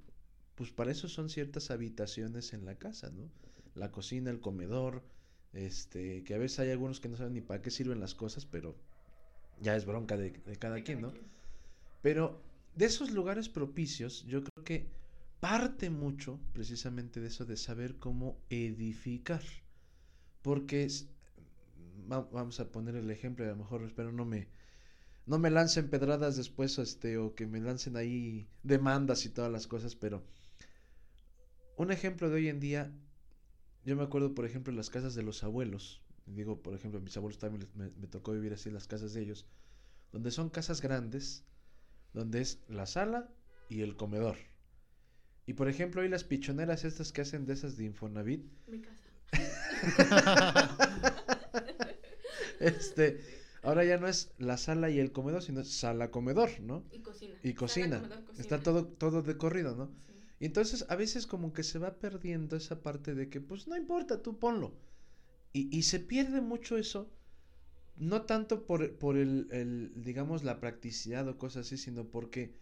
pues para eso son ciertas habitaciones en la casa, ¿no? La cocina, el comedor, este, que a veces hay algunos que no saben ni para qué sirven las cosas, pero ya es bronca de, cada quien, ¿no? Pero de esos lugares propicios, yo creo que parte mucho precisamente de eso, de saber cómo edificar. Porque es, vamos a poner el ejemplo, a lo mejor espero no me, no me lancen pedradas después, este, o que me lancen ahí demandas y todas las cosas, pero un ejemplo de hoy en día, yo me acuerdo, por ejemplo, en las casas de los abuelos, digo, por ejemplo, mis abuelos también me, me tocó vivir así en las casas de ellos, donde son casas grandes, donde es la sala y el comedor y por ejemplo, hoy las pichoneras estas que hacen de esas de Infonavit. Mi casa. este, ahora ya no es la sala y el comedor, sino sala comedor, ¿no? Y cocina. Y cocina. Está todo, todo de corrido, ¿no? Y entonces a veces como que se va perdiendo esa parte de que, pues no importa, tú ponlo. Y, y se pierde mucho eso, no tanto por, por el, el, digamos, la practicidad o cosas así, sino porque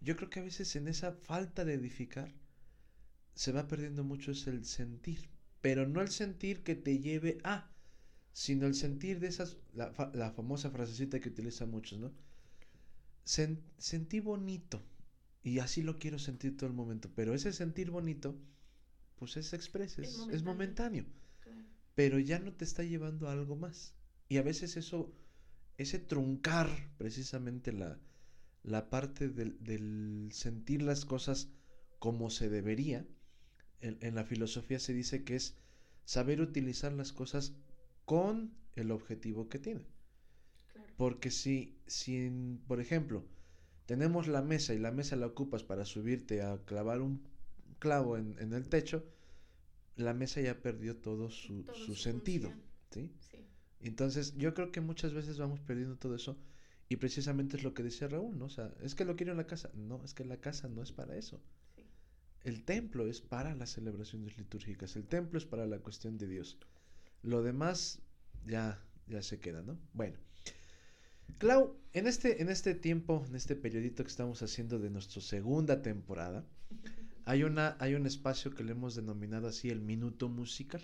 yo creo que a veces en esa falta de edificar se va perdiendo mucho es el sentir, pero no el sentir que te lleve a, sino el sentir de esas, la, la famosa frasecita que utilizan muchos, ¿no? sentí bonito y así lo quiero sentir todo el momento, pero ese sentir bonito, pues es express, es, momentáneo, pero ya no te está llevando a algo más. Y a veces eso, ese truncar precisamente la, la parte del, sentir las cosas como se debería, en, la filosofía se dice que es saber utilizar las cosas con el objetivo que tienen. Porque si, si, por ejemplo, tenemos la mesa y la mesa la ocupas para subirte a clavar un clavo en, el techo, la mesa ya perdió todo su, sentido. Entonces, yo creo que muchas veces vamos perdiendo todo eso y precisamente es lo que decía Raúl, ¿no? O sea, es que lo quiero en la casa. No, es que la casa no es para eso. El templo es para las celebraciones litúrgicas. El templo es para la cuestión de Dios. Lo demás ya, ya se queda, ¿no? Bueno. Clau, en este, en este tiempo, en este periodito que estamos haciendo de nuestra segunda temporada, hay, una, hay un espacio que le hemos denominado así el minuto musical.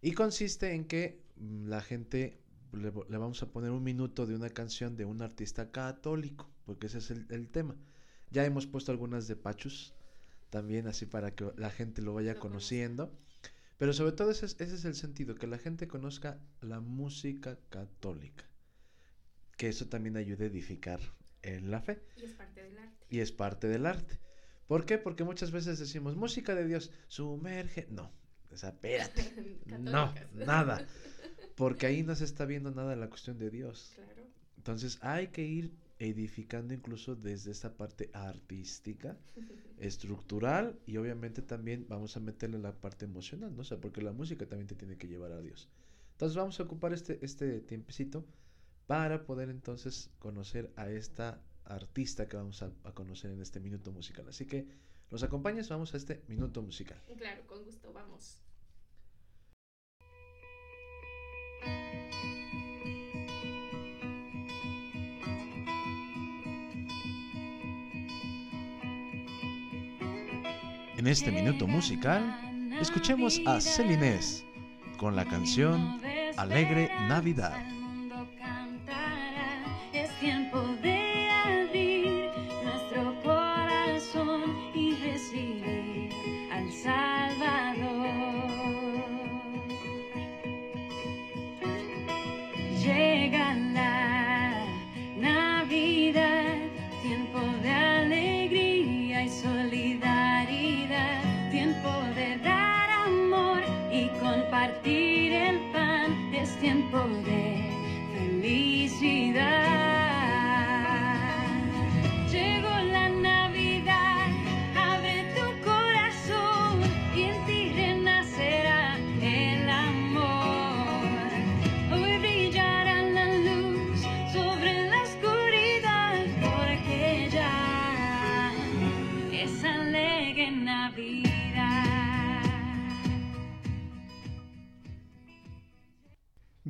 Y consiste en que mm, la gente le, vamos a poner un minuto de una canción de un artista católico, porque ese es el, tema. Ya hemos puesto algunas de Pachus, también así para que la gente lo vaya conociendo. Pero sobre todo ese es, ese es el sentido, que la gente conozca la música católica. Que eso también ayude a edificar en la fe. Y es parte del arte. Y es parte del arte. ¿Por qué? Porque muchas veces decimos, música de Dios, sumerge. No, o sea, espérate. no, nada porque ahí no se está viendo nada de la cuestión de Dios. Entonces hay que ir edificando incluso desde esta parte artística, estructural y obviamente también vamos a meterle la parte emocional, ¿no? O sea, porque la música también te tiene que llevar a Dios. Entonces vamos a ocupar este, este tiempecito para poder entonces conocer a esta artista que vamos a, a conocer en este minuto musical. Así que, ¿nos acompañas? Vamos a este minuto musical. Claro, con gusto, vamos. En este minuto musical, escuchemos a Celinés con la canción Alegre Navidad.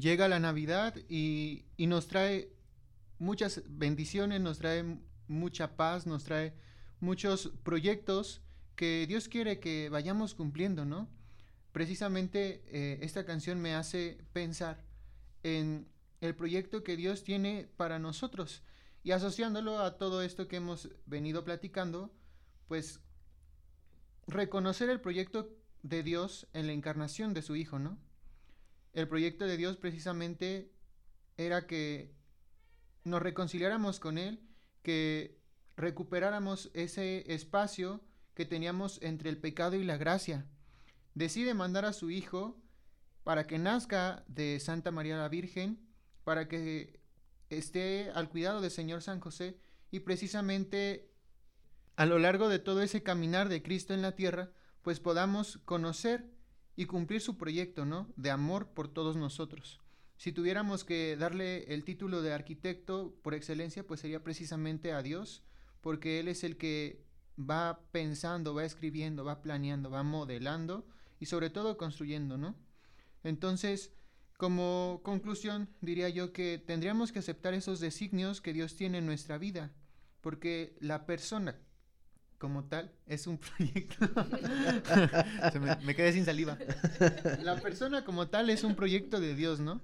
Llega la Navidad y, nos trae muchas bendiciones, nos trae mucha paz, nos trae muchos proyectos que Dios quiere que vayamos cumpliendo, ¿no? Precisamente eh, esta canción me hace pensar en el proyecto que Dios tiene para nosotros y asociándolo a todo esto que hemos venido platicando, pues reconocer el proyecto de Dios en la encarnación de su Hijo, ¿no? El proyecto de Dios precisamente era que nos reconciliáramos con Él, que recuperáramos ese espacio que teníamos entre el pecado y la gracia. Decide mandar a su Hijo para que nazca de Santa María la Virgen, para que esté al cuidado del Señor San José y precisamente a lo largo de todo ese caminar de Cristo en la tierra, pues podamos conocer y cumplir su proyecto, ¿no? De amor por todos nosotros. Si tuviéramos que darle el título de arquitecto por excelencia, pues sería precisamente a Dios, porque Él es el que va pensando, va escribiendo, va planeando, va modelando y sobre todo construyendo, ¿no? Entonces, como conclusión, diría yo que tendríamos que aceptar esos designios que Dios tiene en nuestra vida, porque la persona como tal es un proyecto. me, quedé sin saliva. La persona como tal es un proyecto de Dios, ¿no?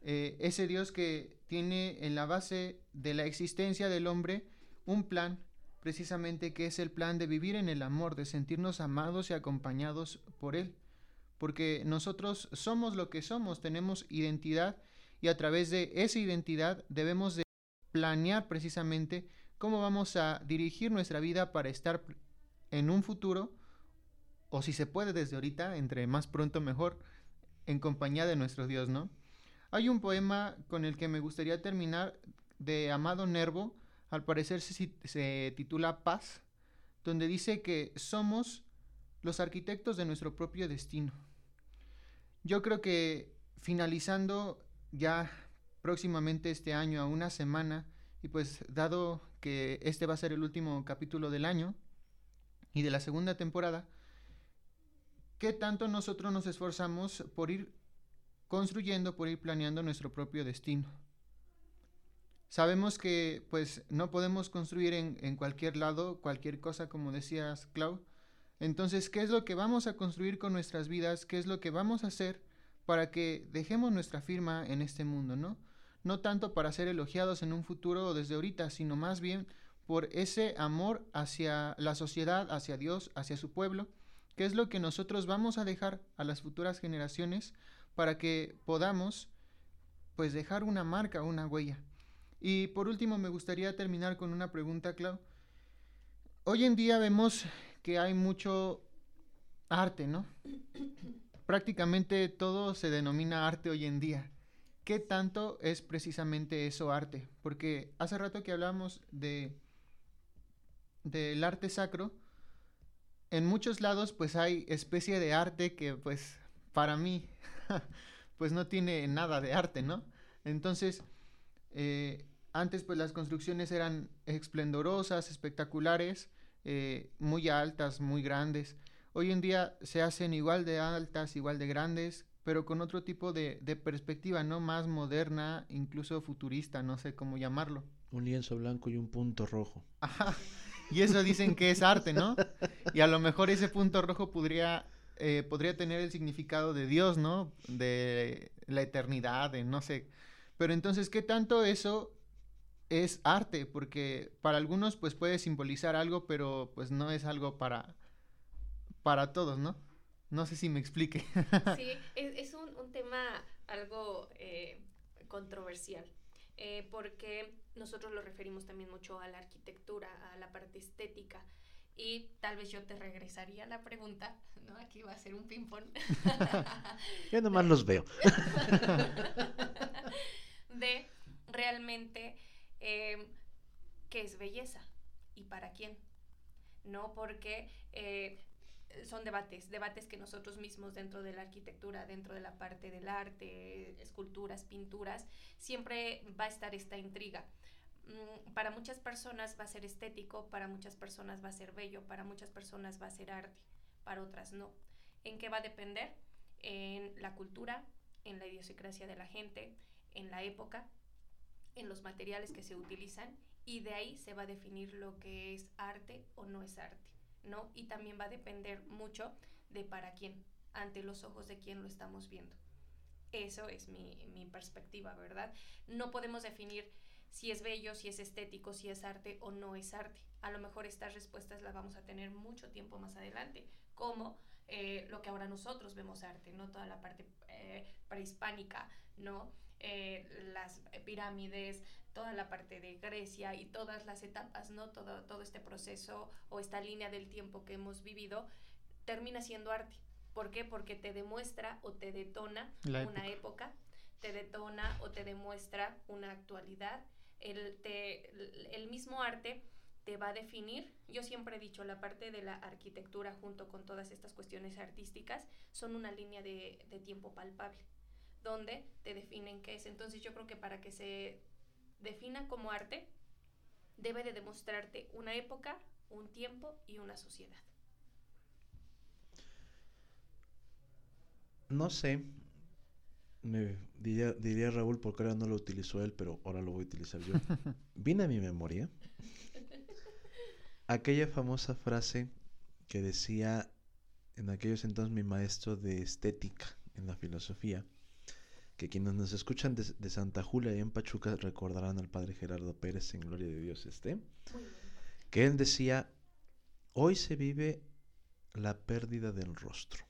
Eh, ese Dios que tiene en la base de la existencia del hombre un plan, precisamente que es el plan de vivir en el amor, de sentirnos amados y acompañados por Él. Porque nosotros somos lo que somos, tenemos identidad y a través de esa identidad debemos de planear precisamente cómo vamos a dirigir nuestra vida para estar en un futuro, o si se puede desde ahorita, entre más pronto mejor, en compañía de nuestro Dios, ¿no? Hay un poema con el que me gustaría terminar de Amado Nervo, al parecer se, se titula Paz, donde dice que somos los arquitectos de nuestro propio destino. Yo creo que finalizando ya próximamente este año, a una semana, y pues dado que este va a ser el último capítulo del año y de la segunda temporada, ¿qué tanto nosotros nos esforzamos por ir construyendo, por ir planeando nuestro propio destino? Sabemos que pues no podemos construir en, en cualquier lado cualquier cosa, como decías, Clau. Entonces, ¿qué es lo que vamos a construir con nuestras vidas? ¿Qué es lo que vamos a hacer para que dejemos nuestra firma en este mundo, no? No tanto para ser elogiados en un futuro o desde ahorita, sino más bien por ese amor hacia la sociedad, hacia Dios, hacia su pueblo, que es lo que nosotros vamos a dejar a las futuras generaciones para que podamos pues dejar una marca, una huella. Y por último me gustaría terminar con una pregunta, Clau. Hoy en día vemos que hay mucho arte, ¿no? Prácticamente todo se denomina arte hoy en día. ¿Qué tanto es precisamente eso arte? Porque hace rato que hablamos de del arte sacro, en muchos lados pues hay especie de arte que pues para mí pues no tiene nada de arte, ¿no? Entonces, eh, antes pues las construcciones eran esplendorosas, espectaculares, eh, muy altas, muy grandes. Hoy en día se hacen igual de altas, igual de grandes, pero con otro tipo de, de, perspectiva, ¿no? Más moderna, incluso futurista, no sé cómo llamarlo. Un lienzo blanco y un punto rojo. Ajá. Y eso dicen que es arte, ¿no? Y a lo mejor ese punto rojo podría, eh, podría tener el significado de Dios, ¿no? De la eternidad, de no sé. Pero entonces, ¿qué tanto eso es arte? Porque para algunos, pues puede simbolizar algo, pero pues no es algo para, para todos, ¿no? No sé si me explique. sí, es, un, tema algo eh, controversial, eh, porque nosotros lo referimos también mucho a la arquitectura, a la parte estética, Y tal vez yo te regresaría la pregunta, ¿no? Aquí va a ser un ping-pong. Yo nomás los veo. de realmente eh, qué es belleza y para quién. No porque eh, son debates, debates que nosotros mismos dentro de la arquitectura, dentro de la parte del arte, esculturas, pinturas, siempre va a estar esta intriga. Mm, para muchas personas va a ser estético, para muchas personas va a ser bello, para muchas personas va a ser arte, para otras no. ¿En qué va a depender? En la cultura, en la idiosincrasia de la gente, en la época, en los materiales que se utilizan y de ahí se va a definir lo que es arte o no es arte, ¿no? Y también va a depender mucho de para quién, ante los ojos de quién lo estamos viendo. Eso es mi, mi perspectiva, ¿verdad? No podemos definir si es bello, si es estético, si es arte o no es arte. A lo mejor estas respuestas las vamos a tener mucho tiempo más adelante, como eh, lo que ahora nosotros vemos arte, ¿no? Toda la parte eh, prehispánica, ¿no? Eh, las pirámides, toda la parte de Grecia y todas las etapas, ¿no? Todo, todo este proceso o esta línea del tiempo que hemos vivido termina siendo arte. ¿Por qué? Porque te demuestra o te detona una época, te detona o te demuestra una actualidad. El, te, el mismo arte te va a definir. Yo siempre he dicho, la parte de la arquitectura junto con todas estas cuestiones artísticas son una línea de, de tiempo palpable, donde te definen qué es. Entonces yo creo que para que se defina como arte, debe de demostrarte una época, un tiempo y una sociedad. No sé, me diría, diría Raúl porque ahora no lo utilizó él, pero ahora lo voy a utilizar yo. Vine a mi memoria aquella famosa frase que decía en aquellos entonces mi maestro de estética en la filosofía, que quienes nos escuchan de, Santa Julia y en Pachuca recordarán al padre Gerardo Pérez en Gloria de Dios esté, que él decía, hoy se vive la pérdida del rostro.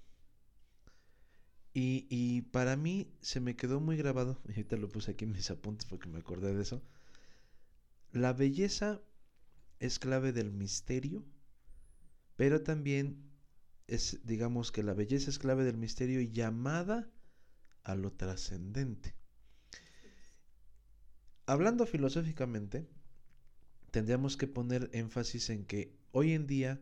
Y, y, para mí se me quedó muy grabado, y ahorita lo puse aquí en mis apuntes porque me acordé de eso, la belleza es clave del misterio, pero también es, digamos que la belleza es clave del misterio y llamada a lo trascendente. Hablando filosóficamente, tendríamos que poner énfasis en que hoy en día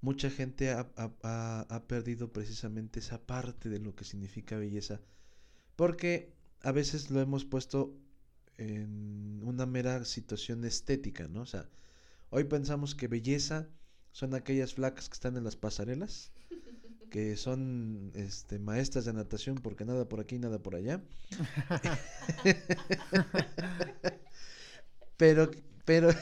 mucha gente ha, perdido precisamente esa parte de lo que significa belleza, porque a veces lo hemos puesto en una mera situación estética, ¿no? O sea, hoy pensamos que belleza son aquellas flacas que están en las pasarelas, que son este, maestras de natación porque nada por aquí, nada por allá. pero, pero,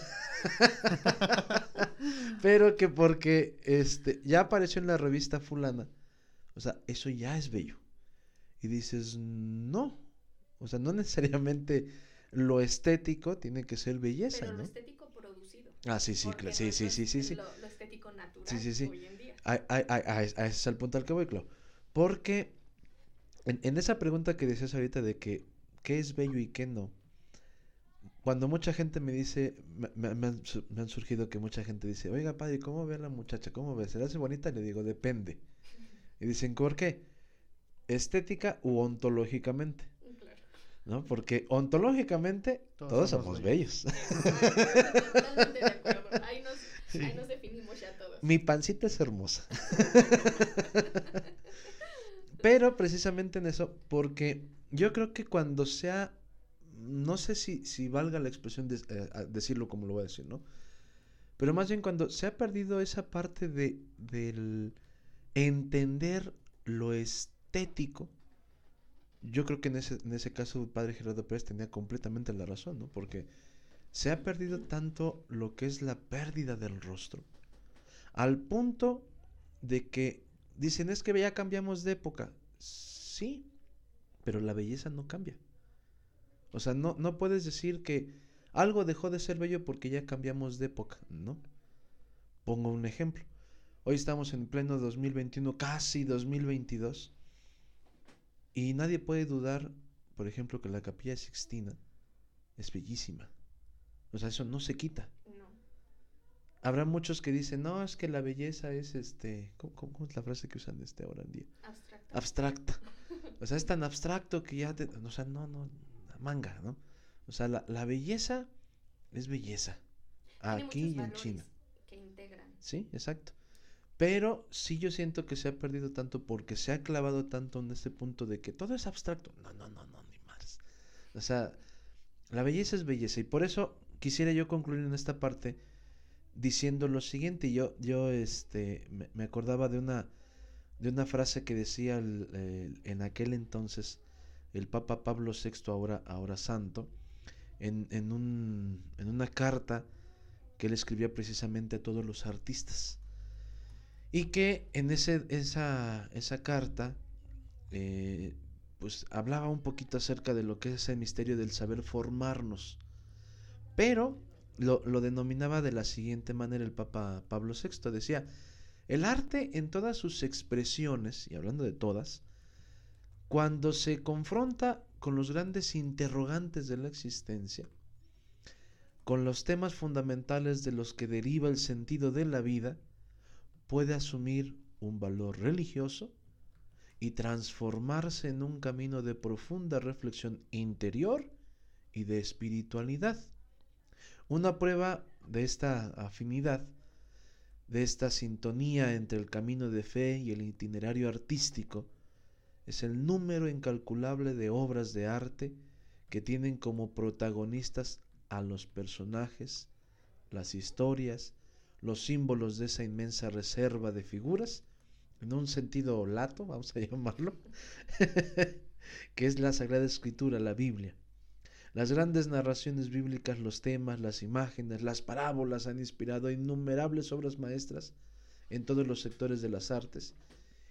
pero que porque este, ya apareció en la revista fulana, o sea, eso ya es bello. Y dices, no, o sea, no necesariamente lo estético tiene que ser belleza, pero ¿no? Lo estético producido. Ah, sí, sí, sí, sí, sí, sí, sí. Lo, lo estético natural Sí, sí. A, a, ese es el punto al que voy, Clau. Porque en, en, esa pregunta que decías ahorita de que qué es bello y qué no, cuando mucha gente me dice, me, me, me, han, me, han, surgido que mucha gente dice, oiga, padre, ¿cómo ve a la muchacha? ¿Cómo ve? ¿Se le hace bonita? Le digo, depende. Y dicen, ¿por qué? ¿Estética u ontológicamente? Claro. ¿No? Porque ontológicamente todos, todos somos, somos bellos. Totalmente de acuerdo. Ahí nos, sí. ahí nos definimos ya todos. Mi pancita es hermosa. Pero precisamente en eso, porque yo creo que cuando sea, no sé si, si valga la expresión de eh, decirlo como lo voy a decir, ¿no? Pero más bien cuando se ha perdido esa parte de, del entender lo estético, yo creo que en ese, en ese caso el padre Gerardo Pérez tenía completamente la razón, ¿no? Porque se ha perdido tanto lo que es la pérdida del rostro, al punto de que dicen es que ya cambiamos de época. Sí, pero la belleza no cambia. O sea, no, no puedes decir que algo dejó de ser bello porque ya cambiamos de época, ¿no? Pongo un ejemplo. Hoy estamos en pleno 2021, casi 2022, y nadie puede dudar, por ejemplo, que la capilla Sixtina es bellísima. O sea, eso no se quita. No. habrá muchos que dicen, no, es que la belleza es este, ¿cómo, cómo- cómo es la frase que usan este ahora en día? Abstracto. Abstracta. O sea, es tan abstracto que ya te, o sea, no, no, manga, ¿no? O sea, la, la belleza es belleza. Aquí y en China. Que integran. Sí, exacto. Pero sí yo siento que se ha perdido tanto porque se ha clavado tanto en este punto de que todo es abstracto. No, no, no, no, ni más. O sea, la belleza es belleza y por eso quisiera yo concluir en esta parte diciendo lo siguiente. Yo, yo, este, me, acordaba de una, de una frase que decía el- en aquel entonces el Papa Pablo VI, ahora, ahora santo, en, en, un, en una carta que él escribía precisamente a todos los artistas. Y que en ese, esa, esa carta, eh, pues hablaba un poquito acerca de lo que es el misterio del saber formarnos. Pero lo, lo denominaba de la siguiente manera el Papa Pablo VI. Decía, el arte en todas sus expresiones, y hablando de todas, cuando se confronta con los grandes interrogantes de la existencia, con los temas fundamentales de los que deriva el sentido de la vida, puede asumir un valor religioso y transformarse en un camino de profunda reflexión interior y de espiritualidad. Una prueba de esta afinidad, de esta sintonía entre el camino de fe y el itinerario artístico, es el número incalculable de obras de arte que tienen como protagonistas a los personajes, las historias, los símbolos de esa inmensa reserva de figuras, en un sentido lato, vamos a llamarlo, que es la Sagrada Escritura, la Biblia. Las grandes narraciones bíblicas, los temas, las imágenes, las parábolas han inspirado innumerables obras maestras en todos los sectores de las artes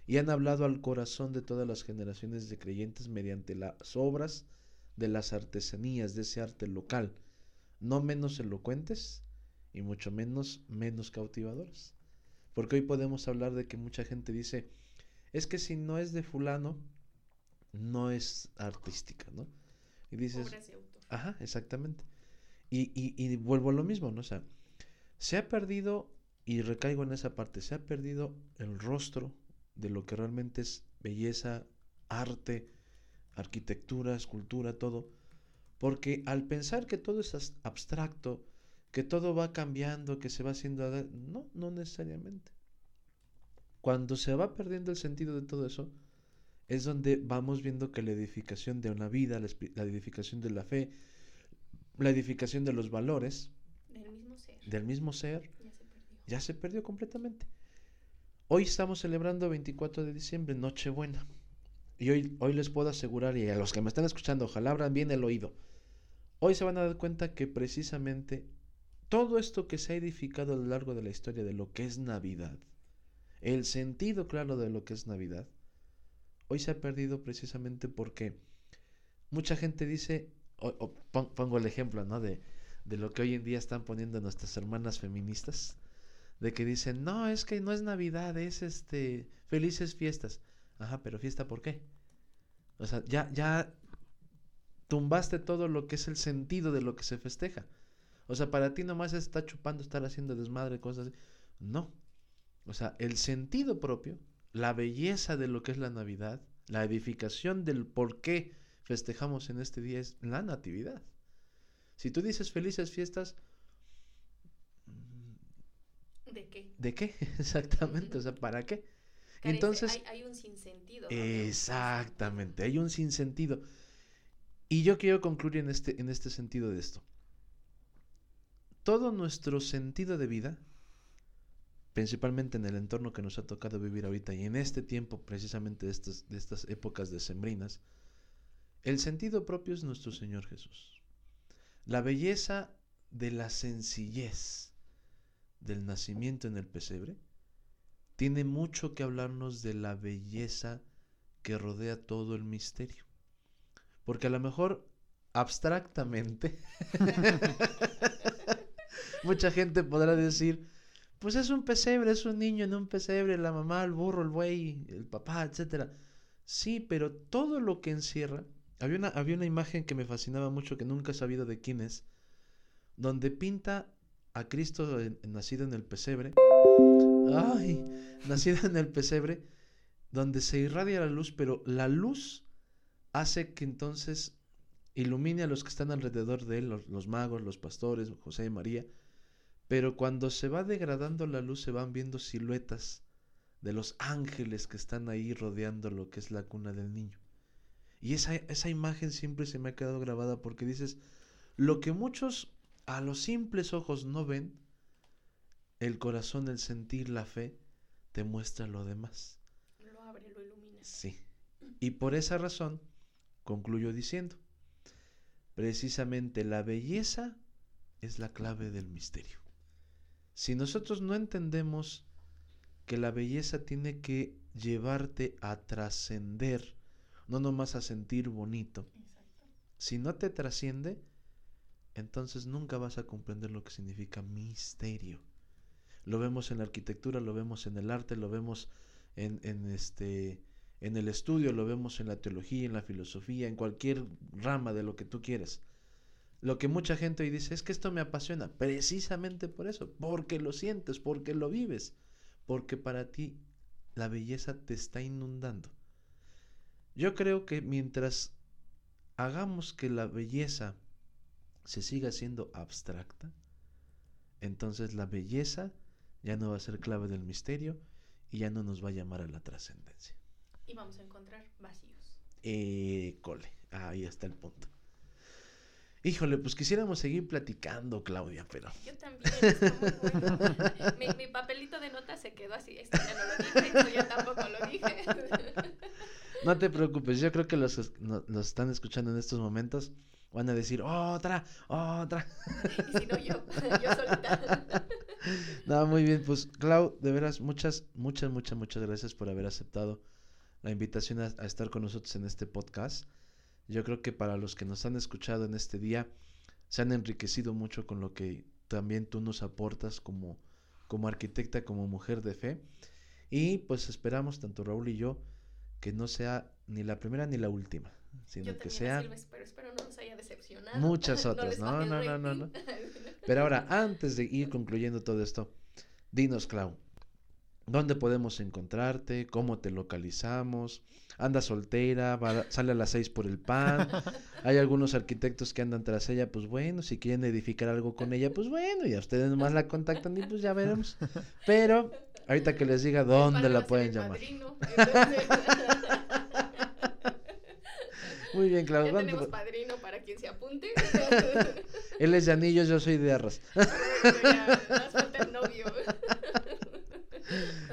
y han hablado al corazón de todas las generaciones de creyentes mediante las obras de las artesanías de ese arte local, no menos elocuentes y mucho menos menos cautivadoras. Porque hoy podemos hablar de que mucha gente dice, es que si no es de fulano, no es artística, ¿no? Y dices. Ajá, exactamente. Y, y, vuelvo a lo mismo, ¿no? O sea, se ha perdido, y recaigo en esa parte, se ha perdido el rostro de lo que realmente es belleza, arte, arquitectura, escultura, todo. Porque al pensar que todo es abstracto, que todo va cambiando, que se va haciendo... No, no necesariamente. Cuando se va perdiendo el sentido de todo eso, es donde vamos viendo que la edificación de una vida, la, edificación de la fe, la edificación de los valores Del mismo ser. del mismo ser, Ya se perdió. ya se perdió completamente. Hoy estamos celebrando 24 de diciembre, Nochebuena. Y hoy, hoy les puedo asegurar, y a los que me están escuchando, ojalá abran bien el oído. Hoy se van a dar cuenta que precisamente todo esto que se ha edificado a lo largo de la historia de lo que es Navidad, el sentido claro de lo que es Navidad, hoy se ha perdido precisamente porque mucha gente dice, o- o pon- pongo el ejemplo, ¿no? De, de lo que hoy en día están poniendo nuestras hermanas feministas, de que dicen, no, es que no es Navidad, es este, felices fiestas. Ajá, pero fiesta ¿por qué? O sea, ya, ya tumbaste todo lo que es el sentido de lo que se festeja. O sea, para ti nomás está chupando, estar haciendo desmadre, cosas así. No. O sea, el sentido propio, la belleza de lo que es la Navidad, la edificación del por qué festejamos en este día es la natividad. Si tú dices felices fiestas, ¿De qué? ¿de qué? Exactamente, o sea, ¿para qué? Carece- Entonces, hay, hay un sinsentido. ¿no? Exactamente, hay un sinsentido. Y yo quiero concluir en este, en este sentido de esto. Todo nuestro sentido de vida, principalmente en el entorno que nos ha tocado vivir ahorita y en este tiempo precisamente de estas, de estas épocas decembrinas, el sentido propio es nuestro Señor Jesús. La belleza de la sencillez del nacimiento en el pesebre tiene mucho que hablarnos de la belleza que rodea todo el misterio. Porque a lo mejor abstractamente mucha gente podrá decir, pues es un pesebre, es un niño en un pesebre, la mamá, el burro, el buey, el papá, etcétera. Sí, pero todo lo que encierra, había una, había una imagen que me fascinaba mucho que nunca he sabido de quién es, donde pinta a Cristo nacido en el pesebre, ay, nacido en el pesebre, donde se irradia la luz, pero la luz hace que entonces ilumine a los que están alrededor de él, los magos, los pastores, José y María, pero cuando se va degradando la luz se van viendo siluetas de los ángeles que están ahí rodeando lo que es la cuna del niño. Y esa, esa imagen siempre se me ha quedado grabada porque dices, lo que muchos a los simples ojos no ven, el corazón, el sentir, la fe, te muestra lo demás. Lo abre, lo ilumina. Sí. Y por esa razón, concluyo diciendo, precisamente la belleza es la clave del misterio. Si nosotros no entendemos que la belleza tiene que llevarte a trascender, no nomás a sentir bonito, Exacto. si no te trasciende, entonces nunca vas a comprender lo que significa misterio. Lo vemos en la arquitectura, lo vemos en el arte, lo vemos en, en este en el estudio, lo vemos en la teología, en la filosofía, en cualquier rama de lo que tú quieras. Lo que mucha gente hoy dice es que esto me apasiona, precisamente por eso, porque lo sientes, porque lo vives, porque para ti la belleza te está inundando. Yo creo que mientras hagamos que la belleza se siga siendo abstracta, entonces la belleza ya no va a ser clave del misterio y ya no nos va a llamar a la trascendencia. Y vamos a encontrar vacíos. Eh, cole, ahí está el punto. Híjole, pues quisiéramos seguir platicando, Claudia, pero Yo también, muy bueno. Mi, mi papelito de notas se quedó así. Esto ya no lo dije, esto ya tampoco lo dije. no te preocupes, yo creo que los que no- nos están escuchando en estos momentos van a decir, otra, otra. Y si no, yo, yo solita. No, muy bien, pues Clau, de veras, muchas, muchas, muchas, muchas gracias por haber aceptado la invitación a, a estar con nosotros en este podcast. Yo creo que para los que nos han escuchado en este día, se han enriquecido mucho con lo que también tú nos aportas como, como arquitecta, como mujer de fe. Y pues esperamos, tanto Raúl y yo, que no sea ni la primera ni la última, sino Yo que sea... lo espero. Espero no nos haya decepcionado. Muchas otras, no, no, no, no, no. Pero ahora, antes de ir concluyendo todo esto, dinos, Clau, ¿dónde podemos encontrarte? ¿Cómo te localizamos? ¿Anda soltera? ¿Va- ¿Sale a las seis por el pan? Hay algunos arquitectos que andan tras ella, pues bueno, si quieren edificar algo con ella, pues bueno, y a ustedes nomás la contactan y pues ya veremos. Pero, ahorita que les diga dónde Para la pueden llamar. padrino, entonces- Muy bien, ya ¿dónde tenemos padrino para quien se apunte. Él es de anillos, yo soy de arras. nos falta el novio.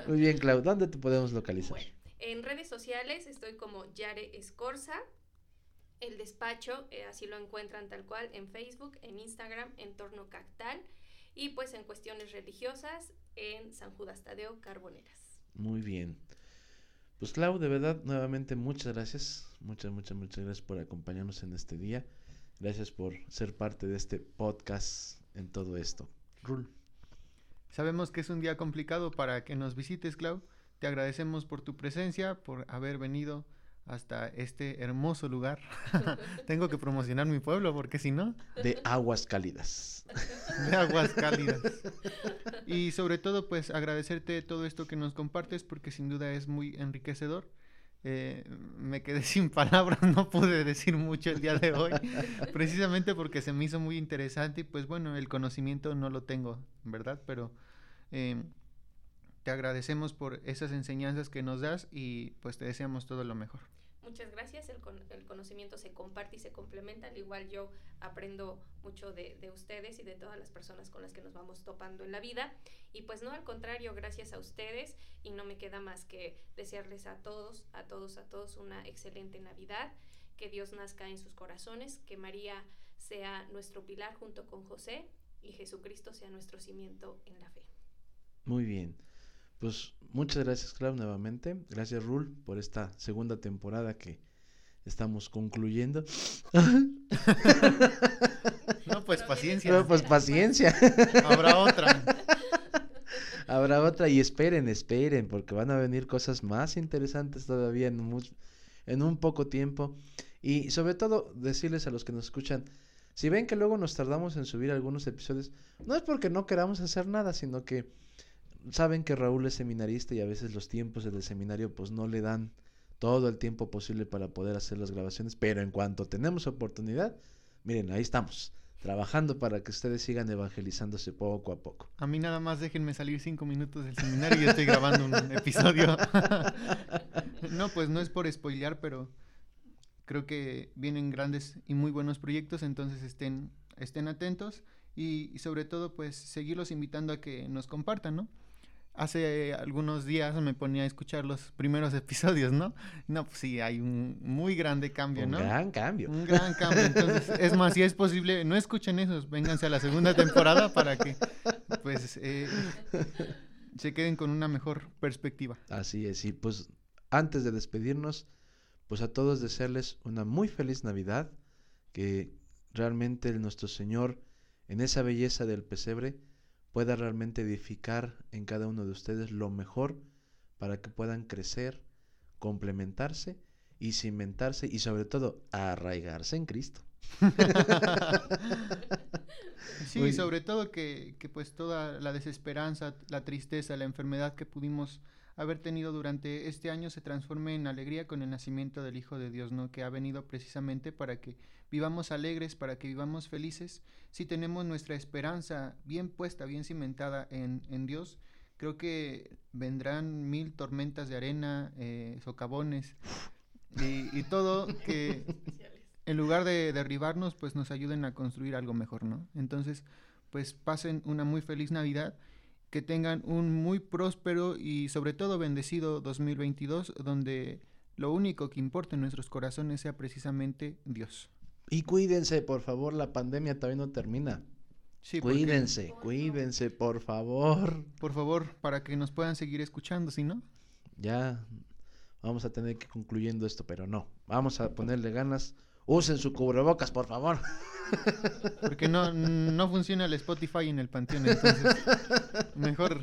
Muy bien, Clau, ¿dónde te podemos localizar? Bueno, en redes sociales estoy como Yare Escorza. El despacho, eh, así lo encuentran tal cual en Facebook, en Instagram, Entorno Cactal. Y pues en cuestiones religiosas, en San Judas Tadeo Carboneras. Muy bien. Pues Clau, de verdad, nuevamente muchas gracias. Muchas, muchas, muchas gracias por acompañarnos en este día. Gracias por ser parte de este podcast en todo esto. Rul. Sabemos que es un día complicado para que nos visites, Clau. Te agradecemos por tu presencia, por haber venido hasta este hermoso lugar. Tengo que promocionar mi pueblo porque si no, De aguas cálidas. de aguas cálidas. Y sobre todo, pues agradecerte todo esto que nos compartes porque sin duda es muy enriquecedor. Eh, me quedé sin palabras, no pude decir mucho el día de hoy, precisamente porque se me hizo muy interesante y pues bueno, el conocimiento no lo tengo, ¿verdad? Pero eh, te agradecemos por esas enseñanzas que nos das y pues te deseamos todo lo mejor. Muchas gracias, el, con- el conocimiento se comparte y se complementa, al igual yo aprendo mucho de, de ustedes y de todas las personas con las que nos vamos topando en la vida. Y pues no, al contrario, gracias a ustedes y no me queda más que desearles a todos, a todos, a todos una excelente Navidad, que Dios nazca en sus corazones, que María sea nuestro pilar junto con José y Jesucristo sea nuestro cimiento en la fe. Muy bien. Pues muchas gracias, Clau, nuevamente. Gracias, Rul, por esta segunda temporada que estamos concluyendo. No, pues paciencia. Pero pues paciencia. Habrá otra. Habrá otra y esperen, esperen, porque van a venir cosas más interesantes todavía en, en un poco tiempo. Y sobre todo decirles a los que nos escuchan, Si ven que luego nos tardamos en subir algunos episodios, no es porque no queramos hacer nada, sino que saben que Raúl es seminarista y a veces los tiempos del seminario pues no le dan todo el tiempo posible para poder hacer las grabaciones, pero en cuanto tenemos oportunidad, miren, ahí estamos, trabajando para que ustedes sigan evangelizándose poco a poco. A mí nada más déjenme salir cinco minutos del seminario y estoy grabando un episodio. no, pues no es por spoilear, pero creo que vienen grandes y muy buenos proyectos, entonces estén, estén atentos y, y sobre todo pues seguirlos invitando a que nos compartan, ¿no? Hace algunos días me ponía a escuchar los primeros episodios, ¿no? No, pues sí, hay un muy grande cambio, Un ¿no? gran cambio. Un gran cambio. Entonces, es más, si es posible, no escuchen esos, vénganse a la segunda temporada para que, pues, eh, se queden con una mejor perspectiva. Así es, y pues antes de despedirnos, pues a todos desearles una muy feliz Navidad, que realmente el nuestro Señor, en esa belleza del pesebre, pueda realmente edificar en cada uno de ustedes lo mejor para que puedan crecer, complementarse y cimentarse y sobre todo arraigarse en Cristo. Sí, Muy- sobre todo que, que pues toda la desesperanza, la tristeza, la enfermedad que pudimos haber tenido durante este año se transforme en alegría con el nacimiento del Hijo de Dios, ¿no? Que ha venido precisamente para que vivamos alegres, para que vivamos felices. Si tenemos nuestra esperanza bien puesta, bien cimentada en, en Dios, creo que vendrán mil tormentas de arena, eh, socavones y, y todo que en lugar de derribarnos, pues nos ayuden a construir algo mejor, ¿no? Entonces, pues pasen una muy feliz Navidad, que tengan un muy próspero y sobre todo bendecido 2022, donde lo único que importa en nuestros corazones sea precisamente Dios. Y cuídense, por favor, la pandemia todavía no termina. Sí, porque, cuídense, cuídense, por favor. por favor, para que nos puedan seguir escuchando, si no, Ya vamos a tener que ir concluyendo esto, pero no. Vamos a ponerle ganas. Usen su cubrebocas, por favor. porque no, no funciona el Spotify en el panteón, entonces mejor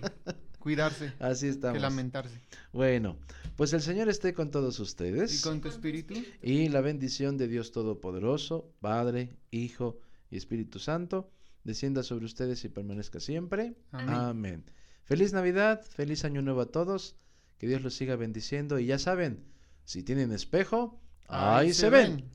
cuidarse Así que estamos. lamentarse. Bueno, pues el Señor esté con todos Y ustedes. con tu espíritu, Y la bendición de Dios Todopoderoso, Padre, Hijo y Espíritu Santo, descienda sobre ustedes y permanezca siempre. Amén. Amén. Feliz Navidad, feliz Año Nuevo a todos. Que Dios los siga bendiciendo. Y ya saben, si tienen espejo, ahí, se ven.